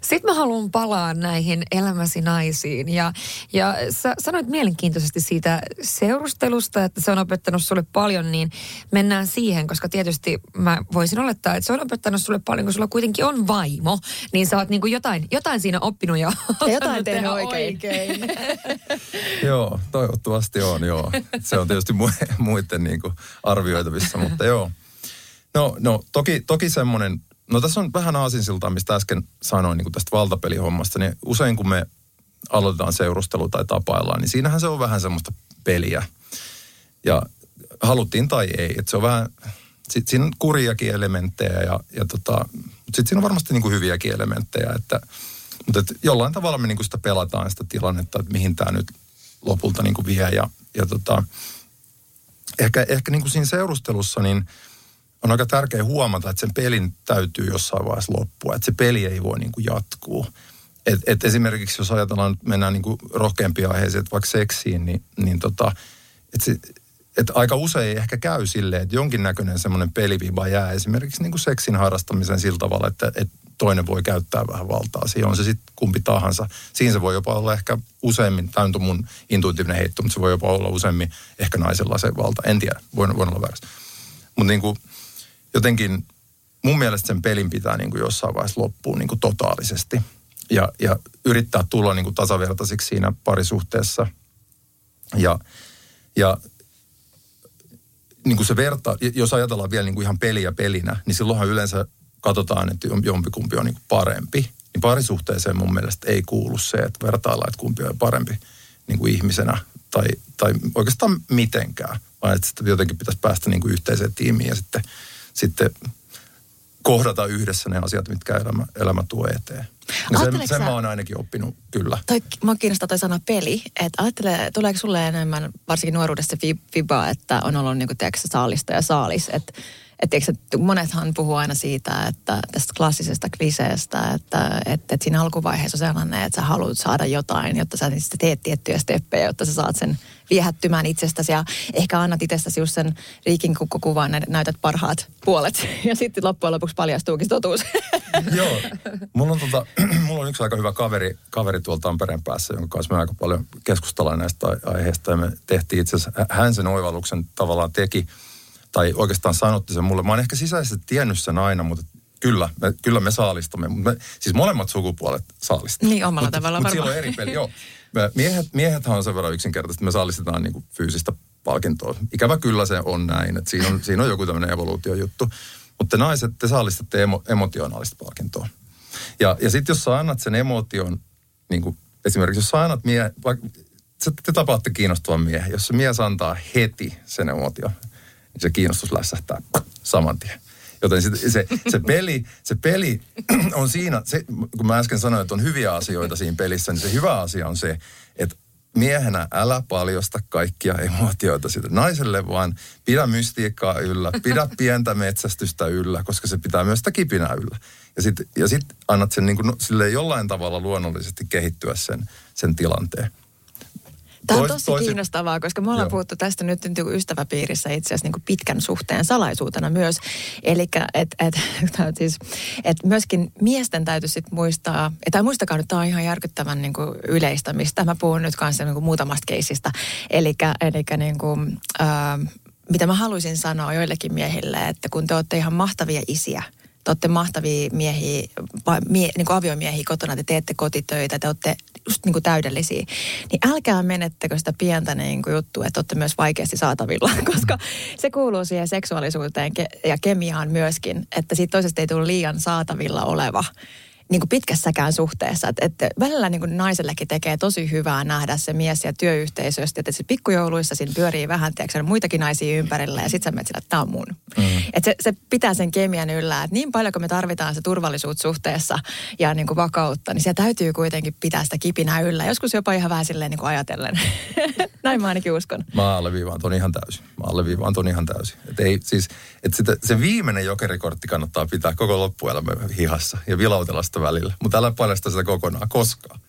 Sitten mä haluan palaa näihin elämäsi naisiin. Ja, ja sä sanoit mielenkiintoisesti siitä seurustelusta, että se on opettanut sulle paljon, niin mennään siihen, koska tietysti mä voisin olettaa, että se on opettanut sulle paljon, kun sulla kuitenkin on vaimo, niin sä oot niin kuin jotain, jotain siinä oppinut ja jotain tehnyt tehdä oikein. oikein. [LAUGHS] Joo, toivottavasti on, joo. Se on tietysti mu- muiden niin kuin arvioitavissa, mutta joo. No, no toki, toki semmoinen, no tässä on vähän aasinsiltaa, mistä äsken sanoin niin kuin tästä valtapelihommasta, niin usein kun me aloitetaan seurustelu tai tapaillaan, niin siinähän se on vähän semmoista peliä. Ja haluttiin tai ei, että se on vähän, sit siinä on kurjakin elementtejä ja, ja tota, sitten siinä on varmasti niin kuin hyviäkin elementtejä, että mutta et jollain tavalla me niinku sitä pelataan sitä tilannetta, että mihin tämä nyt lopulta niinku vie. Ja, ja tota, ehkä, ehkä niinku siinä seurustelussa niin on aika tärkeää huomata, että sen pelin täytyy jossain vaiheessa loppua. Että se peli ei voi niinku jatkuu. Et, et esimerkiksi jos ajatellaan, että mennään niinku rohkeampia aiheisiin, että vaikka seksiin, niin, niin tota, että se, että aika usein ehkä käy silleen, että jonkinnäköinen semmoinen peliviba jää esimerkiksi niin kuin seksin harrastamisen sillä tavalla, että, että toinen voi käyttää vähän valtaa. Siinä on se sitten kumpi tahansa. Siinä se voi jopa olla ehkä useimmin, tämä on mun intuitiivinen heitto, mutta se voi jopa olla useimmin ehkä naisella se valta. En tiedä, voin, voin olla väärässä. Mutta niin kuin, jotenkin mun mielestä sen pelin pitää niin kuin jossain vaiheessa loppua niin kuin totaalisesti. Ja, ja yrittää tulla niin kuin tasavertaisiksi siinä parisuhteessa. Ja, ja niin kuin se verta, jos ajatellaan vielä niin kuin ihan peliä pelinä, niin silloinhan yleensä katsotaan, että jompikumpi on niin kuin parempi. Niin parisuhteeseen mun mielestä ei kuulu se, että vertaillaan, että kumpi on parempi niin kuin ihmisenä tai, tai oikeastaan mitenkään, vaan että sitten jotenkin pitäisi päästä niin kuin yhteiseen tiimiin ja sitten, sitten kohdata yhdessä ne asiat, mitkä elämä, elämä tuo eteen. Ja sen, sen mä oon ainakin oppinut, kyllä. Toi, mua kiinnostaa toi sana peli. Että ajattele, tuleeko sulle enemmän, varsinkin nuoruudessa se fi- fiba, että on ollut niinku, tiedätkö, saalista ja saalis. Että et, tiedätkö, monethan puhuu aina siitä, että tästä klassisesta kliseestä, että et, et siinä alkuvaiheessa on sellainen, että sä haluat saada jotain, jotta sä sitten teet tiettyjä steppejä, jotta sä saat sen viehättymään itsestäsi ja ehkä annat itsestäsi just sen riikin nä- näytät parhaat puolet [LAUGHS] ja sitten loppujen lopuksi paljastuukin totuus. [LAUGHS] Joo. [LAUGHS] Mulla on, tota, [CLEARS THROAT] mulla on yksi aika hyvä kaveri, kaveri tuolla Tampereen päässä, jonka kanssa me aika paljon keskustellaan näistä ai- aiheista. Ja me tehtiin itse asiassa, hän sen oivalluksen tavallaan teki tai oikeastaan sanotti sen mulle. Mä oon ehkä sisäisesti tiennyt sen aina, mutta kyllä, me, kyllä me saalistamme. Me, siis molemmat sukupuolet saalistamme. Niin, omalla Mut- tavallaan mut varmaan. silloin eri peli, joo. Miehet, miehethän on sen verran yksinkertaisesti, me saalistetaan niin kuin fyysistä palkintoa. Ikävä kyllä se on näin, että siinä on, [LAUGHS] siinä on joku tämmöinen evoluutiojuttu. Mutta te naiset, te saalistatte emo, emotionaalista palkintoa. Ja, ja sitten jos sä annat sen emotion, niin kuin esimerkiksi jos sä annat mie, vaikka te tapaatte kiinnostavan miehen, jos se mies antaa heti sen emotion, niin se kiinnostus lässähtää saman tien. Joten se, se, se, peli, se peli on siinä, se, kun mä äsken sanoin, että on hyviä asioita siinä pelissä, niin se hyvä asia on se, että miehenä älä paljosta kaikkia emootioita sille naiselle, vaan pidä mystiikkaa yllä, pidä pientä metsästystä yllä, koska se pitää myös sitä kipinää yllä. Ja sitten ja sit annat sen niin kuin, sille jollain tavalla luonnollisesti kehittyä sen, sen tilanteen. Tämä on tosi toiset- kiinnostavaa, koska me ollaan Joo. puhuttu tästä nyt niin ystäväpiirissä itse asiassa niin kuin pitkän suhteen salaisuutena myös. Eli että et, [LAUGHS] siis, et myöskin miesten täytyisi sit muistaa, tai muistakaa nyt, tämä on ihan järkyttävän niin kuin yleistämistä. Mä puhun nyt kanssa niin kuin muutamasta keisistä. Eli niin kuin, äh, mitä mä haluaisin sanoa joillekin miehille, että kun te olette ihan mahtavia isiä, te olette mahtavia miehiä, mie, niin kuin aviomiehiä kotona, te teette kotitöitä, te olette just niin kuin täydellisiä. Niin älkää menettekö sitä pientä niin kuin juttua, että olette myös vaikeasti saatavilla, [LAUGHS] koska se kuuluu siihen seksuaalisuuteen ja kemiaan myöskin, että siitä toisesta ei tule liian saatavilla oleva niin kuin pitkässäkään suhteessa. Että, että välillä niin kuin naisellekin tekee tosi hyvää nähdä se mies ja työyhteisöstä, että se pikkujouluissa siinä pyörii vähän, tiedätkö, muitakin naisia ympärillä ja sitten sä menet sillä, että tämä on mun. Mm. Että se, se, pitää sen kemian yllä, että niin paljon kuin me tarvitaan se turvallisuus suhteessa ja niin kuin vakautta, niin se täytyy kuitenkin pitää sitä kipinää yllä. Joskus jopa ihan vähän silleen niin kuin ajatellen. [LAUGHS] Näin mä ainakin uskon. Mä alleviivaan ton ihan täysin. Mä alleviivaan ton ihan täysin. Et ei, siis, et sitä, se viimeinen jokerikortti kannattaa pitää koko loppuelämä hihassa ja vilautella sitä välillä. Mutta älä paljasta sitä kokonaan koskaan.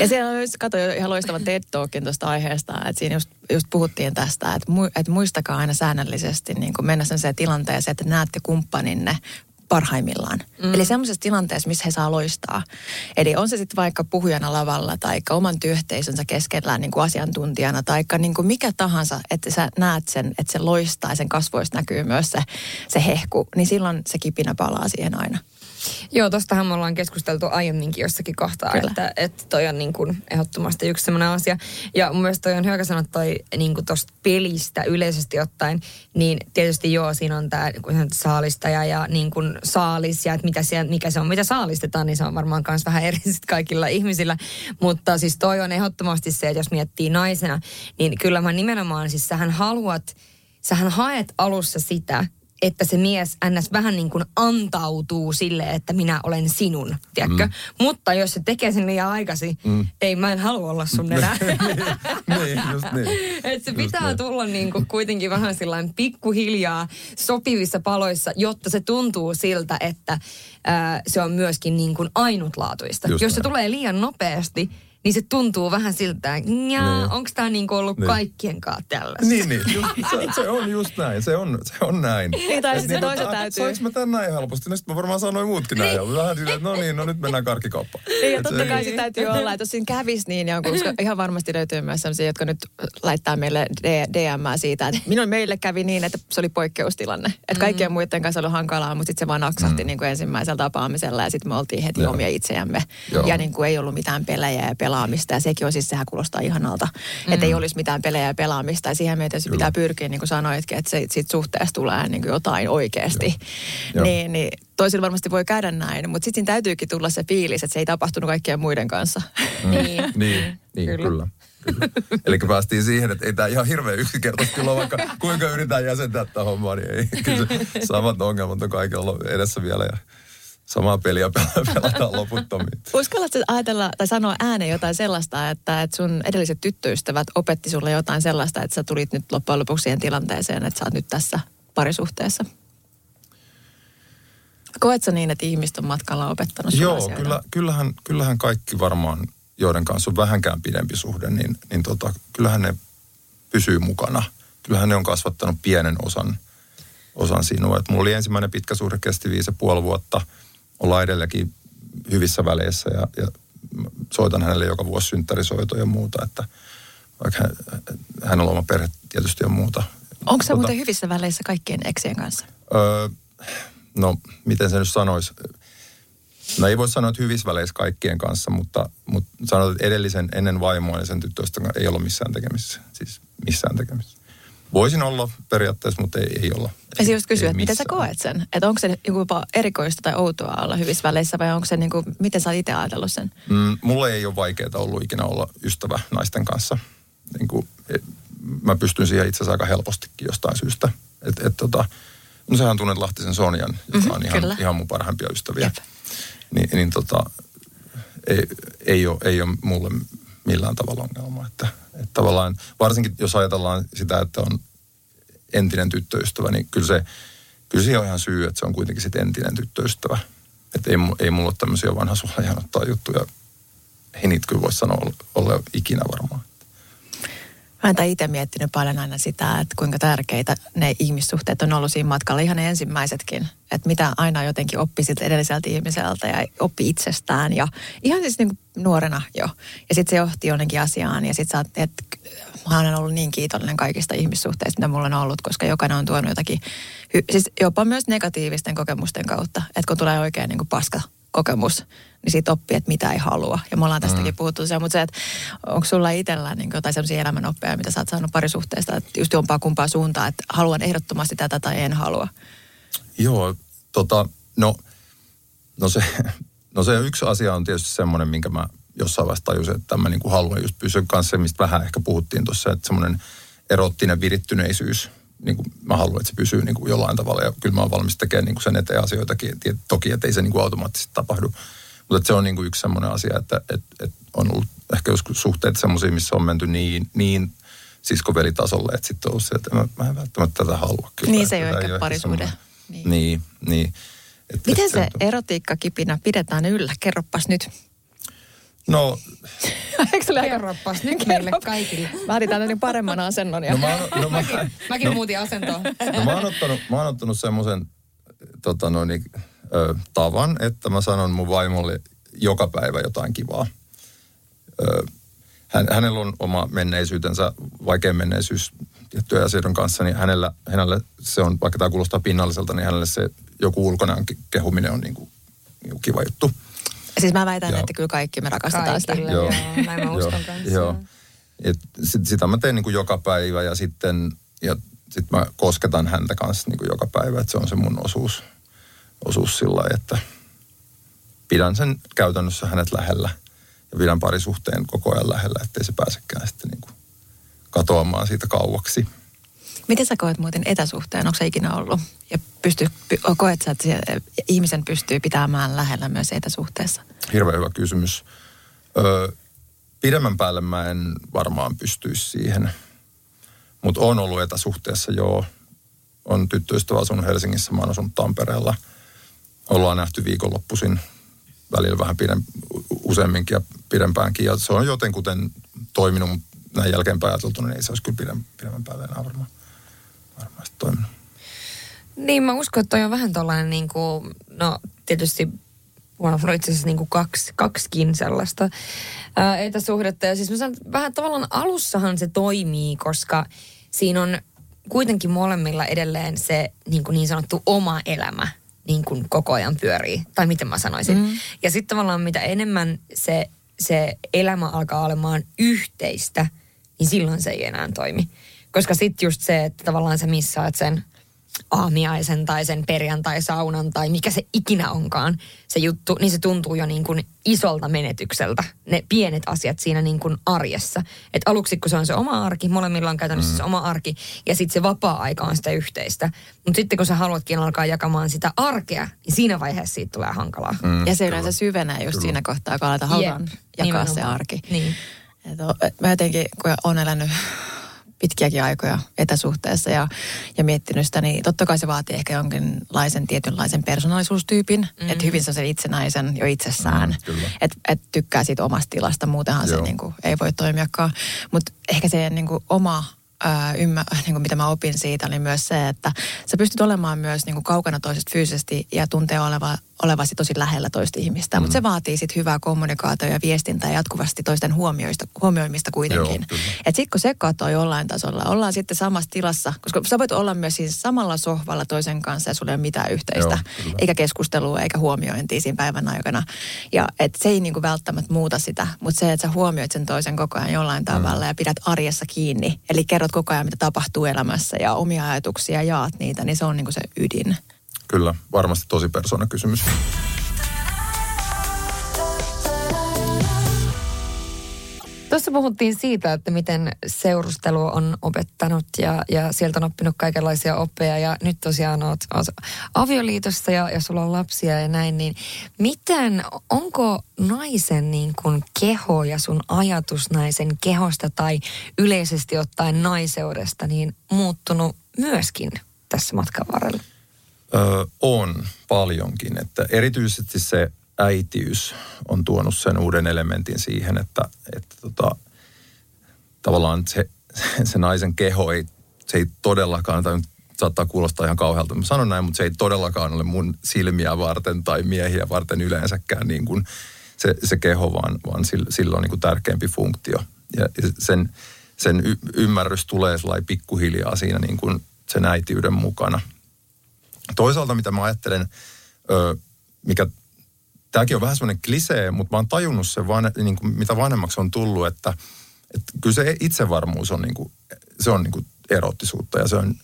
Ja siellä on just, kato, ihan loistava TED Talkin tuosta aiheesta, että siinä just, just puhuttiin tästä, että, mu, että muistakaa aina säännöllisesti niin kun mennä sen tilanteeseen, että näette kumppaninne parhaimmillaan. Mm. Eli semmoisessa tilanteessa, missä he saa loistaa. Eli on se sitten vaikka puhujana lavalla tai oman työyhteisönsä keskellä niin kuin asiantuntijana tai niin kuin mikä tahansa, että sä näet sen, että se loistaa ja sen kasvoista näkyy myös se, se hehku, niin silloin se kipinä palaa siihen aina. Joo, tostahan me ollaan keskusteltu aiemminkin jossakin kohtaa, Kyllä. että, että toi on niin kuin ehdottomasti yksi sellainen asia. Ja mun mielestä toi on hyvä sanoa toi niin kuin tosta pelistä yleisesti ottaen, niin tietysti joo, siinä on tämä saalistaja ja niin kuin saalis ja että mitä siellä, mikä se on, mitä saalistetaan, niin se on varmaan myös vähän eri sit kaikilla ihmisillä. Mutta siis toi on ehdottomasti se, että jos miettii naisena, niin kyllä mä nimenomaan, siis sähän haluat, sähän haet alussa sitä, että se mies ns. vähän niin kuin antautuu sille, että minä olen sinun, tiedätkö? Mm. Mutta jos se tekee sen liian aikaisin, mm. ei mä en halua olla sun enää. [LAUGHS] niin, just niin. Et se Just pitää niin. tulla niin kuin kuitenkin vähän sillain pikkuhiljaa sopivissa paloissa, jotta se tuntuu siltä, että ää, se on myöskin niin kuin ainutlaatuista. Just Jos se näin. tulee liian nopeasti, niin se tuntuu vähän siltä, että Niin. onko tämä niin kuin ollut Niin. kaikkien kanssa tällaista. Niin, niin. [LAUGHS] Just, se, se, on just näin. Se on, se on näin. Niin, tai Et sit se toisen että, täytyy. Saanko mä tän näin helposti? No sit mä varmaan sanoin muutkin näin. Ja vähän silleen, että no niin, no nyt mennään karkkikauppaan. Niin, ja totta se- kai se täytyy olla, että jos siinä kävisi niin jonkun, koska ihan varmasti löytyy myös sellaisia, jotka nyt laittaa meille DM siitä, että minun meille kävi niin, että se oli poikkeustilanne. Että kaikkien muiden kanssa oli hankalaa, mutta sitten se vaan naksahti niin kuin ensimmäisellä tapaamisella ja sitten me oltiin heti Joo. omia itseämme. Joo. Ja niin kuin ei ollut mitään pelejä ja pelaamista ja sekin on siis, sehän kuulostaa ihanalta, että ei olisi mitään pelejä ja pelaamista ja siihen meidän tietysti pitää pyrkiä, niin kuin sanoitkin, että se, siitä suhteesta tulee niin kuin jotain oikeasti. Joo. Niin, niin toisilla varmasti voi käydä näin, mutta sitten täytyykin tulla se fiilis, että se ei tapahtunut kaikkien muiden kanssa. Niin. [LAUGHS] Niin, niin Kyllä. kyllä. Eli päästiin siihen, että ei tämä ihan hirveän yksinkertaisesti kyllä vaikka kuinka yritetään jäsentää tätä hommaa, niin ei. Kyllä se [LAUGHS] samat ongelmat on kaikilla edessä vielä ja samaa peliä pel- pelataan loputtomiin. [LAUGHS] Uskallatko ajatella tai sanoa ääneen jotain sellaista, että, että sun edelliset tyttöystävät opetti sulle jotain sellaista, että sä tulit nyt loppujen lopuksi siihen tilanteeseen, että sä oot nyt tässä parisuhteessa? Koet sä niin, että ihmiset on matkalla opettanut Joo, asioita? kyllä, kyllähän, kyllähän kaikki varmaan, joiden kanssa on vähänkään pidempi suhde, niin, niin tota, kyllähän ne pysyy mukana. Kyllähän ne on kasvattanut pienen osan, osan sinua. Et mulla oli ensimmäinen pitkä suhde, kesti viisi ja puoli vuotta. Ollaan edelläkin hyvissä väleissä ja, ja soitan hänelle joka vuosi synttärisoitoja ja muuta, että vaikka hän, hänellä on oma perhe tietysti ja muuta, Onko se Tota- muuten hyvissä väleissä kaikkien eksien kanssa? Öö, no, miten se nyt sanoisi? No ei voi sanoa, että hyvissä väleissä kaikkien kanssa, mutta, mutta sanotaan, että edellisen, ennen vaimoa ja sen tyttöistä ei olla missään tekemisissä. Siis missään tekemisissä. Voisin olla periaatteessa, mutta ei, ei olla. Siis just kysyä, Ei että miten sä koet sen? Että onko se jopa erikoista tai outoa olla hyvissä väleissä vai onko se niin kuin, miten sä oot itse ajatellut sen? Mm, mulle ei ole vaikeaa ollut ikinä olla ystävä naisten kanssa. Niin kuin, et, mä pystyn siihen itse asiassa aika helpostikin jostain syystä. Et, et, tota, no sähän tunnet Lahtisen Sonjan, joka Mhm, on ihan, kyllä. ihan mun parhaimpia ystäviä. Jep. Ni, niin tota, ei, ei, ole, ei ole mulle millään tavalla ongelma. Että, että tavallaan, varsinkin jos ajatellaan sitä, että on entinen tyttöystävä, niin kyllä se, kyllä siihen on ihan syy, että se on kuitenkin sitten entinen tyttöystävä. Että ei, ei mulla ole tämmöisiä vanha sulla ihan ottaa juttuja. Ei niitä kyllä voi sanoa ole, ole ikinä varmaan. Mä oon itse miettinyt paljon aina sitä, että kuinka tärkeitä ne ihmissuhteet on ollut siinä matkalla, ihan ne ensimmäisetkin. Että mitä aina jotenkin oppi edelliseltä ihmiseltä ja oppi itsestään ja ihan siis niin nuorena jo. Ja sitten se johti jonnekin asiaan ja sitten sä oot, että mä olen ollut niin kiitollinen kaikista ihmissuhteista, mitä mulla on ollut, koska jokainen on tuonut jotakin, siis jopa myös negatiivisten kokemusten kautta. Että kun tulee oikein niin kuin paska kokemus, niin siitä oppii, että mitä ei halua. Ja me ollaan tästäkin mm. puhuttu se, mutta se, että onko sulla itsellä niin jotain sellaisia elämänoppeja, mitä sä oot saanut parisuhteesta, että just jompaa kumpaa suuntaan, että haluan ehdottomasti tätä tai en halua. Joo, tota, no, no, se, [LAUGHS] no se yksi asia on tietysti semmoinen, minkä mä jossain vaiheessa tajusin, että mä niin kuin haluan just pysyä kanssa, mistä vähän ehkä puhuttiin tuossa, että semmoinen erottinen virittyneisyys, niin kuin mä haluan, että se pysyy niin kuin jollain tavalla ja kyllä mä oon valmis tekemään niin kuin sen eteen asioitakin, Tiet- toki, että ei se niin kuin automaattisesti tapahdu. Mutta se on niin kuin yksi semmoinen asia, että, että, että on ollut ehkä joskus suhteet semmoisia, missä on menty niin, niin siskoveli-tasolle, että sitten on ollut se, että mä, mä en välttämättä tätä halua kyllä. Niin, se ei ole ehkä semmoinen- Niin. Niin, niin. Et, Miten et se on- erotiikkakipinä pidetään yllä? Kerroppas nyt. No, [LAUGHS] Eikö se ole aika- Kerroppas nyt meille kaikille. Mä otin tänne niin paremman asennon. Ja... no, mä, oon- no, mä, Mäkin muutin asentoa. [LAUGHS] no, mä oon ottanut, mä oon ottanut semmoisen tota noin, ö, tavan, että mä sanon mun vaimolle joka päivä jotain kivaa. Ö, hän, hänellä on oma menneisyytensä, vaikea menneisyys tiettyjen asioiden kanssa, niin hänellä, hänellä se on, vaikka tämä kuulostaa pinnalliselta, niin hänelle se joku ulkonäön ke- kehuminen on niin kuin, niin kuin kiva juttu. Siis mä väitän, Joo. että kyllä kaikki me rakastetaan sitä. Kaikilla, joo. Näin mä uskon kanssa. Joo. Et sit, sitä mä teen niin kuin joka päivä ja sitten ja sit mä kosketan häntä kanssa niin kuin joka päivä, että se on se mun osuus, osuus sillä lailla, että pidän sen käytännössä hänet lähellä ja pidän parisuhteen koko ajan lähellä, ettei se pääsekään sitten niin kuin katoamaan siitä kauaksi. Miten sä koet muuten etäsuhteen? Onko se ikinä ollut? Ja pysty, py, koet sä, että se, ihmisen pystyy pitämään lähellä myös etäsuhteessa? Hirveän hyvä kysymys. Öö, pidemmän päälle mä en varmaan pystyisi siihen. Mutta on ollut etäsuhteessa, joo. On tyttöystävä asunut Helsingissä, mä oon asunut Tampereella. Ollaan nähty viikonloppuisin välillä vähän pidem, useamminkin ja pidempäänkin. Ja se on jotenkuten toiminut, mutta näin jälkeenpäin ajateltuna, niin ei se olisi kyllä pidem, pidemmän päälle enää varmaan, varmaan sitten toiminut. Niin, mä uskon, että toi on vähän tollainen niin kuin, no tietysti mulla on itse asiassa niin kuin kaksi, kaksikin sellaista ää, etäsuhdetta. Ja siis mä sanon, että vähän tavallaan alussahan se toimii, koska siinä on kuitenkin molemmilla edelleen se niin, kuin niin sanottu oma elämä niin kuin koko ajan pyörii. Tai miten mä sanoisin. Mm. Ja sitten tavallaan mitä enemmän se, se elämä alkaa olemaan yhteistä, niin silloin se ei enää toimi. Koska sitten just se, että tavallaan sä missaat sen aamiaisen tai sen perjantai-saunan tai mikä se ikinä onkaan se juttu, niin se tuntuu jo niin kuin isolta menetykseltä. Ne pienet asiat siinä niin kuin arjessa. Et aluksi kun se on se oma arki, molemmilla on käytännössä mm. se oma arki ja sitten se vapaa-aika on sitä yhteistä. Mutta sitten kun sä haluatkin alkaa jakamaan sitä arkea, niin siinä vaiheessa siitä tulee hankalaa. Mm, ja se kyllä. yleensä syvenee just siinä kohtaa, kun aletaan halutaan Jep, jakaa se nimenomaan. arki. Niin. Et o- et mä jotenkin, kun olen elänyt pitkiäkin aikoja etäsuhteessa ja, ja miettinyt sitä, niin totta kai se vaatii ehkä jonkinlaisen tietynlaisen persoonallisuustyypin, mm. että hyvin se itsenäisen jo itsessään, Mm, että et tykkää siitä omasta tilasta, muutenhan Joo. se niinku, ei voi toimiakaan. Mutta ehkä se niinku oma ää, ymmä, [LAUGHS] niin kuin mitä mä opin siitä, oli myös se, että sä pystyt olemaan myös niin kuin kaukana toisesta fyysisesti ja tuntee oleva, olevasi tosi lähellä toista ihmistä. Mm. Mutta se vaatii sitten hyvää kommunikaatiota ja viestintää ja jatkuvasti toisten huomioista, huomioimista kuitenkin. Että sitten kun se katoaa jollain tasolla, ollaan sitten samassa tilassa, koska sä voit olla myös siis samalla sohvalla toisen kanssa ja sulla ei ole mitään yhteistä, Joo, eikä keskustelua eikä huomiointia siinä päivän aikana. Ja et se ei niinku välttämättä muuta sitä, mutta se, että sä huomioit sen toisen koko ajan jollain tavalla mm. ja pidät arjessa kiinni, eli kerrot koko ajan, mitä tapahtuu elämässä ja omia ajatuksia jaat niitä, niin se on niinku se ydin. Kyllä, varmasti tosi persoonakysymys. Tuossa puhuttiin siitä, että miten seurustelu on opettanut ja, ja sieltä on oppinut kaikenlaisia oppeja ja nyt tosiaan oot, oot avioliitossa ja, ja sulla on lapsia ja näin, niin miten, onko naisen niin kuin keho ja sun ajatus naisen kehosta tai yleisesti ottaen naiseudesta niin muuttunut myöskin tässä matkan varrella? Öö, on paljonkin, että erityisesti se äitiys on tuonut sen uuden elementin siihen, että, että tota, tavallaan se, se naisen keho ei, se ei todellakaan, tai saattaa kuulostaa ihan kauhealta, mä sanon näin, mutta se ei todellakaan ole mun silmiä varten tai miehiä varten yleensäkään niin kuin se, se keho, vaan, vaan sillä, sillä on niin kuin tärkeämpi funktio. Ja sen, sen y, ymmärrys tulee pikkuhiljaa siinä niin kuin sen äitiyden mukana. Toisaalta mitä mä ajattelen, ö, mikä tämäkin on vähän semmoinen klisee, mutta mä oon tajunnut sen, van, niin kuin, mitä vanhemmaksi on tullut, että, että kyllä se itsevarmuus on, niin kuin, se on niin kuin erottisuutta. Ja se on,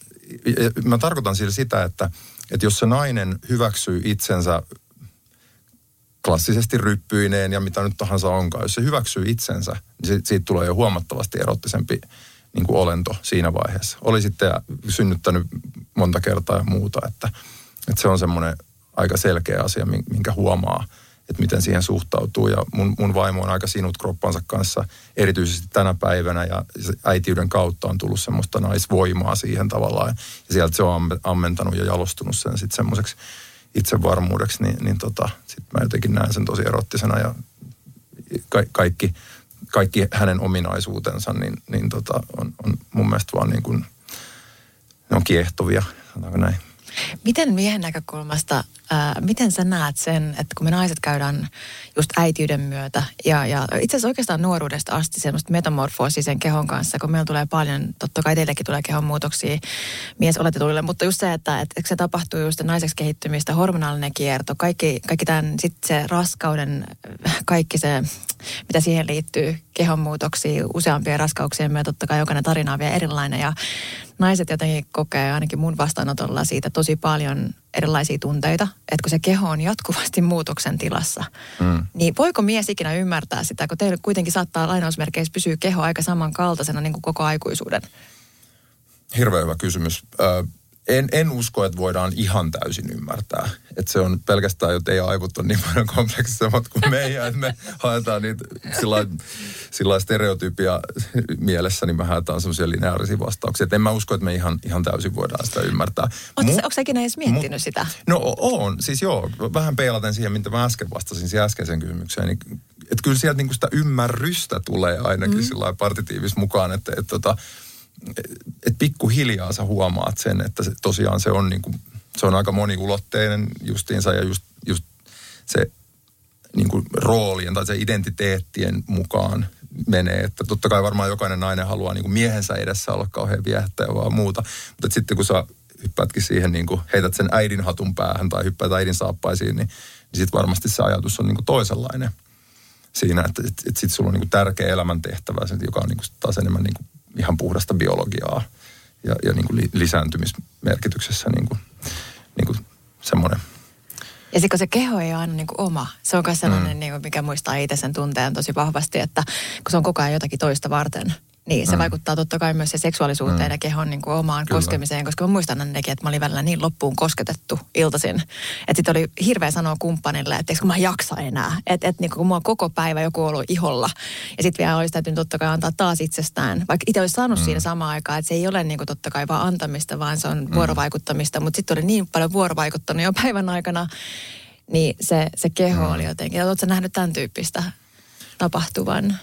mä tarkoitan sillä sitä, että, että jos se nainen hyväksyy itsensä klassisesti ryppyineen ja mitä nyt tahansa onkaan, jos se hyväksyy itsensä, niin siitä tulee jo huomattavasti erottisempi niin kuin olento siinä vaiheessa. Oli sitten synnyttänyt monta kertaa ja muuta, että, että se on semmoinen aika selkeä asia, minkä huomaa, että miten siihen suhtautuu. Ja mun, mun vaimo on aika sinut kroppansa kanssa, erityisesti tänä päivänä, ja äitiyden kautta on tullut semmoista naisvoimaa siihen tavallaan. Ja sieltä se on ammentanut ja jalostunut sen sitten semmoiseksi itsevarmuudeksi, niin, niin tota, sitten mä jotenkin näen sen tosi erottisena ja ka- kaikki, kaikki hänen ominaisuutensa, niin, niin tota, on, on mun mielestä vaan niin kuin, ne on kiehtovia, sanotaanko näin. Miten miehen näkökulmasta, ää, miten sä näet sen, että kun me naiset käydään just äitiyden myötä ja, ja itse asiassa oikeastaan nuoruudesta asti semmoista metamorfoosia sen kehon kanssa, kun meillä tulee paljon, totta kai teillekin tulee kehon muutoksia mies oletetuille, mutta just se, että, että se tapahtuu just naiseksi kehittymistä, hormonaalinen kierto, kaikki, kaikki tämän sitten se raskauden, kaikki se, mitä siihen liittyy, kehon muutoksia, useampia raskauksien myötä, totta kai jokainen tarina on vielä erilainen ja naiset jotenkin kokee ainakin mun vastaanotolla siitä tosi paljon erilaisia tunteita, että kun se keho on jatkuvasti muutoksen tilassa, mm. niin voiko mies ikinä ymmärtää sitä, kun teillä kuitenkin saattaa lainausmerkeissä pysyä keho aika samankaltaisena niin kuin koko aikuisuuden? Hirveän hyvä kysymys. Ö, en, en usko, että voidaan ihan täysin ymmärtää. Että se on pelkästään, että ei aivot ole niin paljon kompleksisemmat kuin meidän, että me haetaan niitä sillä, sillä stereotypia mielessä, niin me haetaan semmoisia lineaarisia vastauksia. Että en mä usko, että me ihan, ihan täysin voidaan sitä ymmärtää. Onko sä ikinä edes miettinyt mu- sitä? No on, siis joo. Vähän peilaten siihen, mitä mä äsken vastasin siihen äskeiseen kysymykseen. Niin, että kyllä sieltä niinku sitä ymmärrystä tulee ainakin mm. sillä partitiivis mukaan, että, että, että tota, että pikkuhiljaa sä huomaat sen, että se, tosiaan se on, niin kuin, se on aika moniulotteinen justiinsa ja just, just se niin kuin roolien tai se identiteettien mukaan menee. Että totta kai varmaan jokainen nainen haluaa niin kuin miehensä edessä olla kauhean viehättäjä vaan muuta. Mutta sitten kun sä hyppäätkin siihen, niin kuin heität sen äidin hatun päähän tai hyppäät äidin saappaisiin, niin, niin sitten varmasti se ajatus on niin kuin toisenlainen siinä, että, että, että sitten sulla on niin kuin tärkeä elämäntehtävä, joka on niin kuin taas enemmän niin kuin ihan puhdasta biologiaa ja, ja niin kuin lisääntymismerkityksessä niin kuin, niin kuin semmoinen. Ja sitten kun se keho ei ole aina niin kuin oma, se on myös sellainen, mm. niin kuin, mikä muistaa itse sen tunteen tosi vahvasti, että kun se on koko ajan jotakin toista varten – niin, se mm. vaikuttaa totta kai myös se seksuaalisuuteen mm. ja kehon niin kuin omaan Kyllä. koskemiseen, koska mä muistan ainakin, että mä olin välillä niin loppuun kosketettu iltaisin. Että sitten oli hirveä sanoa kumppanille, että kun mä jaksa enää. Että et, niin kun mua koko päivä joku ollut iholla. Ja sitten vielä olisi täytynyt totta kai antaa taas itsestään. Vaikka itse olisi saanut mm. siinä samaan aikaan, että se ei ole niin kuin totta kai vaan antamista, vaan se on mm. vuorovaikuttamista. Mutta sitten oli niin paljon vuorovaikuttanut jo päivän aikana, niin se, se keho mm. oli jotenkin. Oletko nähnyt tämän tyyppistä tapahtuvan?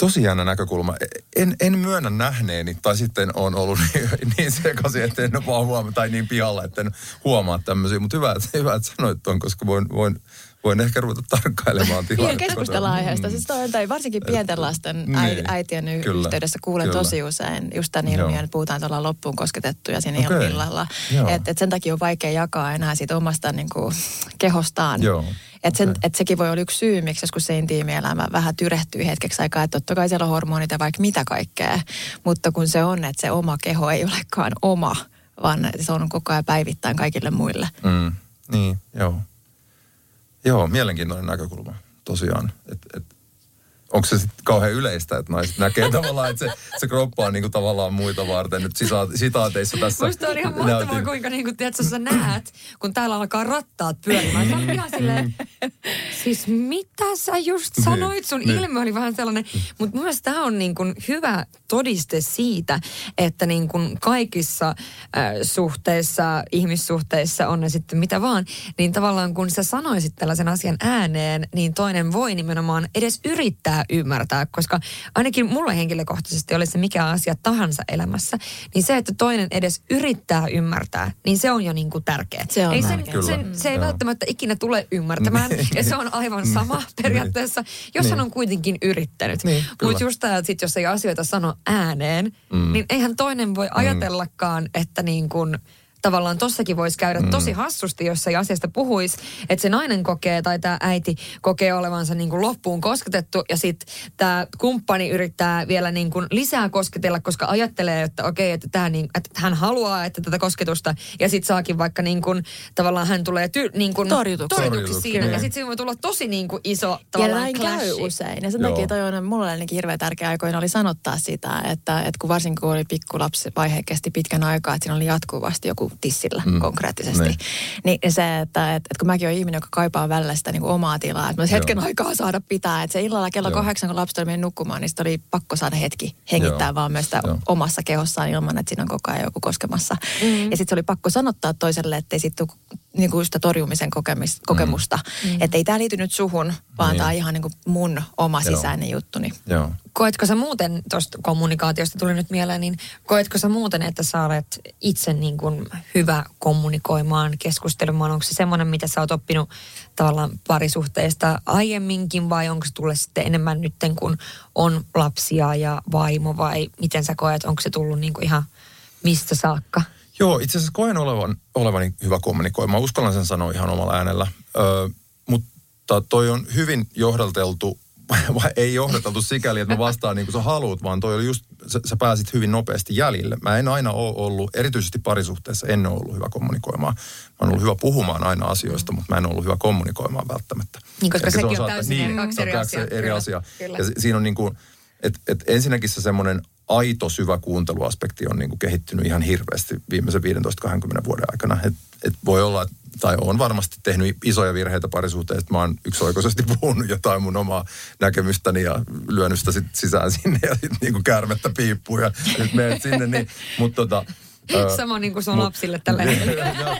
Tosi jännä näkökulma. En, en myönnä nähneeni, tai sitten on ollut [LAUGHS] niin, niin sekaisin, että en vaan huomaa, tai niin pihalla, että en huomaa tämmöisiä. Mutta hyvä, että, hyvä, että sanoit tuon, koska voin, voin, voin ehkä ruveta tarkkailemaan Niin, tilannetta. keskustellaan aiheesta. Siis toi, tai varsinkin pienten lasten Niin, äi, äitien kyllä, yhteydessä kuulen kyllä. tosi usein just tämän Joo. ilmiön, että puhutaan, että ollaan loppuun kosketettuja siinä Okei, illalla. Että et sen takia on vaikea jakaa enää siitä omasta niin kuin, kehostaan. Joo, Et sen, okei. et sekin voi olla yksi syy, miksi joskus se intiimielämä vähän tyrehtyy hetkeksi aikaa. Että totta kai siellä on hormonit ja vaikka mitä kaikkea. Mutta kun se on, että se oma keho ei olekaan oma, vaan se on koko ajan päivittäin kaikille muille. Mm, niin, joo. Joo, mielenkiintoinen näkökulma tosiaan. Et, et, onko se sitten kauhean yleistä, että naiset näkee [LAUGHS] tavallaan, että se, se kroppa on niinku tavallaan muita varten. Nyt sisa- sitaateissa tässä Musta on ihan mahtavaa, näytin- kuinka niin kuin, tiedätkö, sä näet, kun täällä alkaa rattaat pyörimään. Sä ihan silleen, siis mitä sä just sanoit? Sun niin. ilme oli vähän sellainen. Mutta mun mielestä tämä on niin kuin hyvä todiste siitä, että niin kuin kaikissa äh, suhteissa, ihmissuhteissa on ne sitten mitä vaan, niin tavallaan kun sä sanoisit tällaisen asian ääneen, niin toinen voi nimenomaan edes yrittää ymmärtää, koska ainakin mulle henkilökohtaisesti oli se mikä asia tahansa elämässä, niin se, että toinen edes yrittää ymmärtää, niin se on jo niin kuin tärkeä. Se on ei sen, tärkeä. sen, Kyllä. se ei Joo. välttämättä ikinä tule ymmärtämään, [LAUGHS] ja se on aivan sama periaatteessa, jos hän Niin. on kuitenkin yrittänyt. Niin, kyllä. Mutta just tämä, että sit jos ei asioita sano ääneen, mm. niin eihän toinen voi ajatellakaan, että niin kuin tavallaan tossakin voisi käydä mm. tosi hassusti, jos ei asiasta puhuisi, että se nainen kokee tai tämä äiti kokee olevansa niin kuin loppuun kosketettu ja sitten tämä kumppani yrittää vielä niin kuin lisää kosketella, koska ajattelee, että okei, että, tää niin, että hän haluaa että tätä kosketusta ja sitten saakin vaikka niin kuin, tavallaan hän tulee ty, niin kuin Torjutuksi. torjutuksi siinä ja niin. sitten siinä voi tulla tosi niin kuin iso Ja tavallaan näin käy usein. Ja sen Joo. takia toi on mulle ainakin hirveän tärkeä aikoina oli sanottaa sitä, että, että kun varsinkin kun oli pikkulapsi, vaihe kesti pitkän aikaa, että siinä oli jatkuvasti joku tissillä mm. konkreettisesti. Niin. Niin se, että, että, että kun mäkin olen ihminen, joka kaipaa välillä sitä niin kuin omaa tilaa, että mä hetken Joo. aikaa saada pitää. Että se illalla kello Joo. kahdeksan, kun lapset oli mennyt nukkumaan, niin sitten oli pakko saada hetki hengittää Joo. vaan myös sitä Joo. omassa kehossaan ilman, että siinä on koko ajan joku koskemassa. Mm. Ja sitten se oli pakko sanottaa toiselle, että ei sitten niin kuin sitä torjumisen kokemis, kokemusta. Mm. Että ei tämä liity nyt suhun, vaan Niin. tämä on ihan niin kuin mun oma Joo. sisäinen juttuni. Joo. Koetko sä muuten, tuosta kommunikaatiosta tuli nyt mieleen, niin koetko sä muuten, että sä olet itse niin kuin hyvä kommunikoimaan, keskustelemaan? Onko se semmoinen, mitä sä oot oppinut tavallaan parisuhteista aiemminkin vai onko se tullut sitten enemmän nytten, kun on lapsia ja vaimo vai miten sä koet, onko se tullut niin kuin ihan mistä saakka? Joo, itse asiassa koen olevan, olevani hyvä kommunikoima. Uskallan sen sanoa ihan omalla äänellä. Ö, mutta toi on hyvin johdelteltu, vai [LAUGHS] ei johdelteltu sikäli, että mä vastaan niin kuin sä haluat, vaan toi oli just, sä, sä pääsit hyvin nopeasti jäljille. Mä en aina ole ollut, erityisesti parisuhteessa, en ole ollut hyvä kommunikoimaan. Mä oon ollut hyvä puhumaan aina asioista, mutta mä en ollut hyvä kommunikoimaan välttämättä. Niin, koska Ehkä se sekin on saattaa- täysin niin, kaksi se on eri kaksi asiaa. eri Kyllä, asiaa. kyllä. Ja si- siinä on niin kuin, että et ensinnäkin se semmoinen aito syvä kuunteluaspekti on niin kuin kehittynyt ihan hirveästi viimeisen 15-20 vuoden aikana. Et, et voi olla, että- tai on varmasti tehnyt isoja virheitä parisuhteessa, että mä oon yksioikoisesti [LAUGHS] puhunut jotain mun omaa näkemystäni ja lyönyt sitä sit sisään [LAUGHS] sinne ja sitten niin kuin käärmettä piippuu ja nyt menet sinne. Niin, mutta tota, Sama niin kuin sun mut- lapsille tällä hetkellä. [LAUGHS] Joo.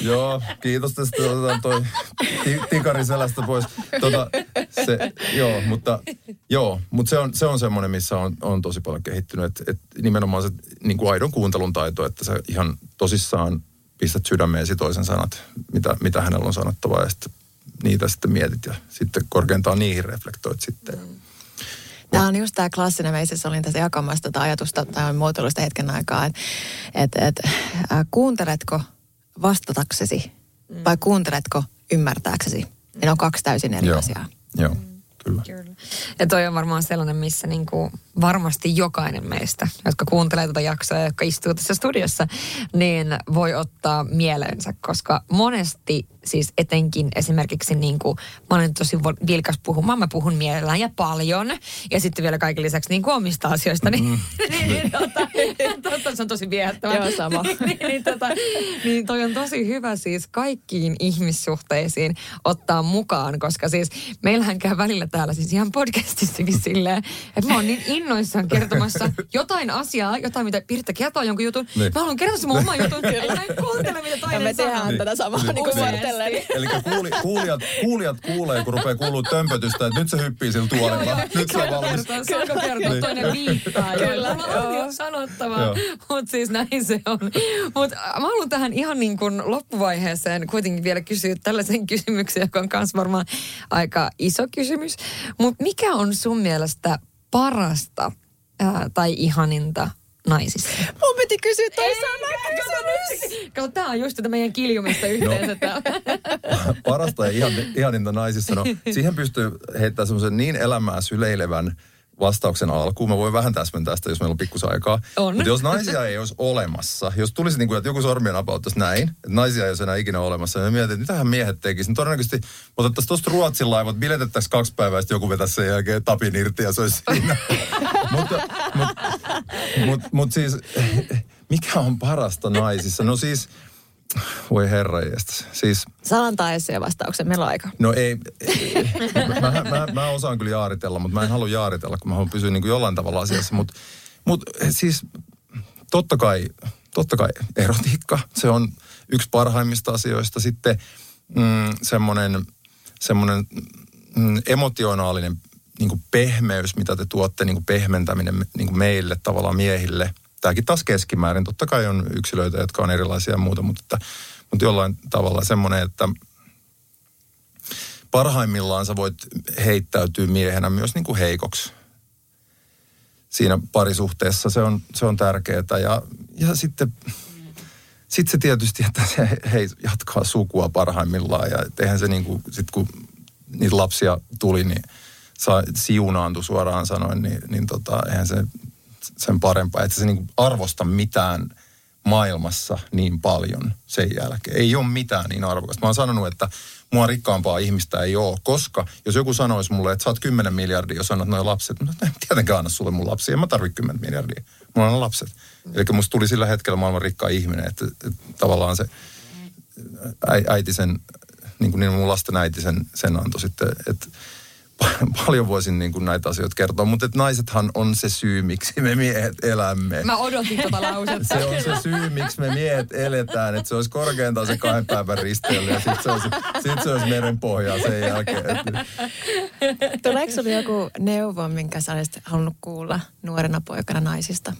Joo, kiitos tästä. Otetaan toi ti- tikari selästä pois. Tota, se, joo, mutta, joo, mutta se on, se on semmoinen, missä on, on tosi paljon kehittynyt. Et, et nimenomaan se niin kuin aidon kuuntelun taito, että sä ihan tosissaan pistät sydämeesi toisen sanat, mitä, mitä hänellä on sanottavaa ja sitten niitä sitten mietit ja sitten korkeintaan niihin reflektoit sitten. Tämä on just tämä klassinen, mä itse asiassa olin tässä jakamassa tätä ajatusta tai muotoilusta hetken aikaa, että et, et, äh, kuunteletko vastataksesi vai kuunteletko ymmärtääksesi? Ne on kaksi täysin eri Joo, asiaa. joo, kyllä. Kyllä. Ja toi on varmaan sellainen, missä niinku varmasti jokainen meistä, jotka kuuntelee tätä jaksoa ja jotka istuu tässä studiossa, niin voi ottaa mieleensä, koska monesti siis etenkin esimerkiksi niin kuin, mä olen tosi vilkas puhumaan, mä puhun mielellään ja paljon ja sitten vielä kaiken lisäksi niin kuin omista asioista, niin, mm. [LAUGHS] niin, niin tota, [LAUGHS] tota, se on tosi viehättävää. Joo, sama. [LAUGHS] niin, niin, tota, niin toi on tosi hyvä siis kaikkiin ihmissuhteisiin ottaa mukaan, koska siis meillähän käy välillä täällä siis ihan podcastissakin silleen, että mä oon niin innoissaan kertomassa jotain asiaa, jotain mitä Pirtta kertoo jonkun jutun. Niin. Mä haluan kertoa sen mun oman jutun. Että mä en kuuntele, mitä Ja toinen me tehdään sanoo. tätä samaa niin kuin Oikeesti. sortellen. Eli kuuli, kuulijat, kuulijat kuulee, kun rupeaa kuuluu tömpötystä, että nyt se hyppii sillä tuolilla. Nyt se on valmis. kertoa, saanko kertoa, Niin. toinen viittaa. Kyllä, Mulla on sanottavaa, mutta siis näin se on. Mutta mä haluan tähän ihan niin kuin loppuvaiheeseen kuitenkin vielä kysyä tällaisen [LAUGHS] kysymyksen, joka on myös varmaan aika iso kysymys. Mutta mikä on sun mielestä parasta ää, tai ihaninta naisissa? Mun piti kysyä toi sama kysymys. Kato, tää on just tätä meidän kiljumista yhteensä. No. [LAUGHS] Parasta ja ihan, ihaninta naisissa. No, [LAUGHS] siihen pystyy heittämään semmoisen niin elämää syleilevän vastauksen alkuun. Mä voin vähän täsmentää sitä, jos meillä on pikkusen aikaa. On. Mutta jos naisia ei olisi olemassa, jos tulisi niin kuin, että joku sormien apauttaisi näin, että naisia ei olisi enää ikinä olemassa, niin mietin, että mitähän miehet tekisivät. Niin todennäköisesti otettaisiin tuosta Ruotsin laivat, biletettäisiin kaksi päivää, sitten joku vetäisi sen jälkeen tapin irti ja se olisi siinä. [LAUGHS] mutta mut, mut, mut siis, mikä on parasta naisissa? No siis, voi herra Siis antaa esseen vastauksen, meillä on aika. No ei, ei [LAUGHS] mä, mä, mä, osaan kyllä jaaritella, mutta mä en halua jaaritella, kun mä haluan pysyä niin kuin jollain tavalla asiassa. Mutta mut, siis totta kai, totta kai erotiikka, se on yksi parhaimmista asioista. Sitten mm, semmoinen, semmoinen mm, emotionaalinen niin kuin pehmeys, mitä te tuotte, niin kuin pehmentäminen niin kuin meille tavallaan miehille. Tämäkin taas keskimäärin. Totta kai on yksilöitä, jotka on erilaisia ja muuta, mutta, että, mutta jollain tavalla semmoinen, että parhaimmillaan sä voit heittäytyä miehenä myös niin kuin heikoksi siinä parisuhteessa. Se on, se on tärkeää. Ja, ja sitten sit se tietysti, että se hei, jatkaa sukua parhaimmillaan. Ja et eihän se niin kuin, sit kun niitä lapsia tuli, niin sa, siunaantui suoraan sanoen, niin, niin tota, eihän se sen parempaa. Että se niin arvosta mitään maailmassa niin paljon sen jälkeen. Ei ole mitään niin arvokasta. Mä oon sanonut, että mua rikkaampaa ihmistä ei ole, koska jos joku sanoisi mulle, että sä oot 10 miljardia, jos annat noin lapset, no en tietenkään anna sulle mun lapsia, en mä tarvi 10 miljardia, mulla on lapset. Eli musta tuli sillä hetkellä maailman rikkaa ihminen, että, että tavallaan se äi- äiti sen, niin kuin niin mun lasten äiti sen, sen antoi sitten, että [LAUGHS] paljon voisin niin kuin näitä asioita kertoa, mutta että naisethan on se syy, miksi me miehet elämme. Mä odotin tota lausetta. Se on se syy, miksi me miehet eletään, että se olisi korkeintaan se kahden päivän risteily ja sitten se olisi, sit se olisi meren pohjaa sen jälkeen. Tuleeko sinulla joku neuvo, minkä sä olisit halunnut kuulla nuorena poikana naisista?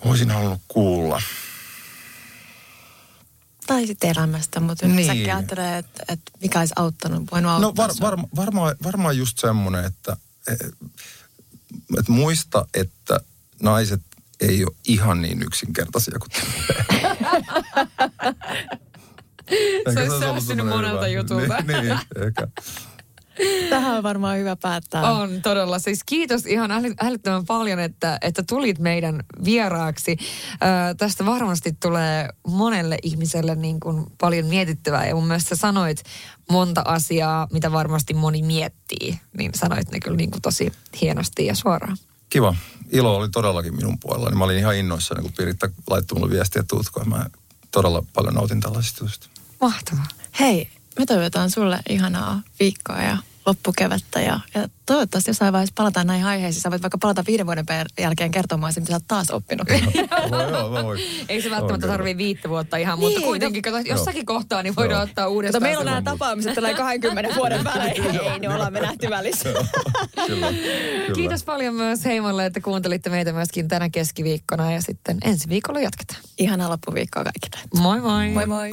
olisin halunnut kuulla. Tai sitten elämästä, mutta Niin. yleensäkin ajattelee, että, että mikä olisi auttanut, voinut auttaa No var, var, varmaan, varmaan just semmoinen, että, että muista, että naiset ei ole ihan niin yksinkertaisia kuin te. [LAUGHS] Ehkä olisi säästynyt monelta jutulta. Niin, niin ehkä. [LAUGHS] Tähän on varmaan hyvä päättää. On todella. Siis kiitos ihan äly- älyttömän paljon, että, että tulit meidän vieraaksi. Ö, tästä varmasti tulee monelle ihmiselle niin kuin paljon mietittävää. Ja mun mielestä sä sanoit monta asiaa, mitä varmasti moni miettii. Niin sanoit ne kyllä niin kuin tosi hienosti ja suoraan. Kiva. Ilo oli todellakin minun puolellani. Mä olin ihan innoissani, kun Piritta laittoi mulle viestiä, että tuutko. Mä todella paljon nautin tällaisista. Mahtavaa. Hei, me toivotaan sulle ihanaa viikkoa ja loppukevättä ja, ja toivottavasti jossain vaiheessa palataan näihin aiheisiin. Sä voit vaikka palata viiden vuoden jälkeen kertomaan sen, mitä sä oot taas oppinut. Ei se välttämättä tarvii viittä vuotta ihan, mutta Niin, kuitenkin, kato, jossakin kohtaa niin voidaan Joo. ottaa Mutta uudestaan. meillä on nämä tapaamiset tällä 20 vuoden [LAUGHS] välein. Ei, niin ollaan me nähty välissä. Kyllä, kyllä. Kiitos paljon myös Heimolle, että kuuntelitte meitä myöskin tänä keskiviikkona ja sitten ensi viikolla jatketaan. Ihanaa loppuviikkoa kaikille. Moi moi! Moi moi.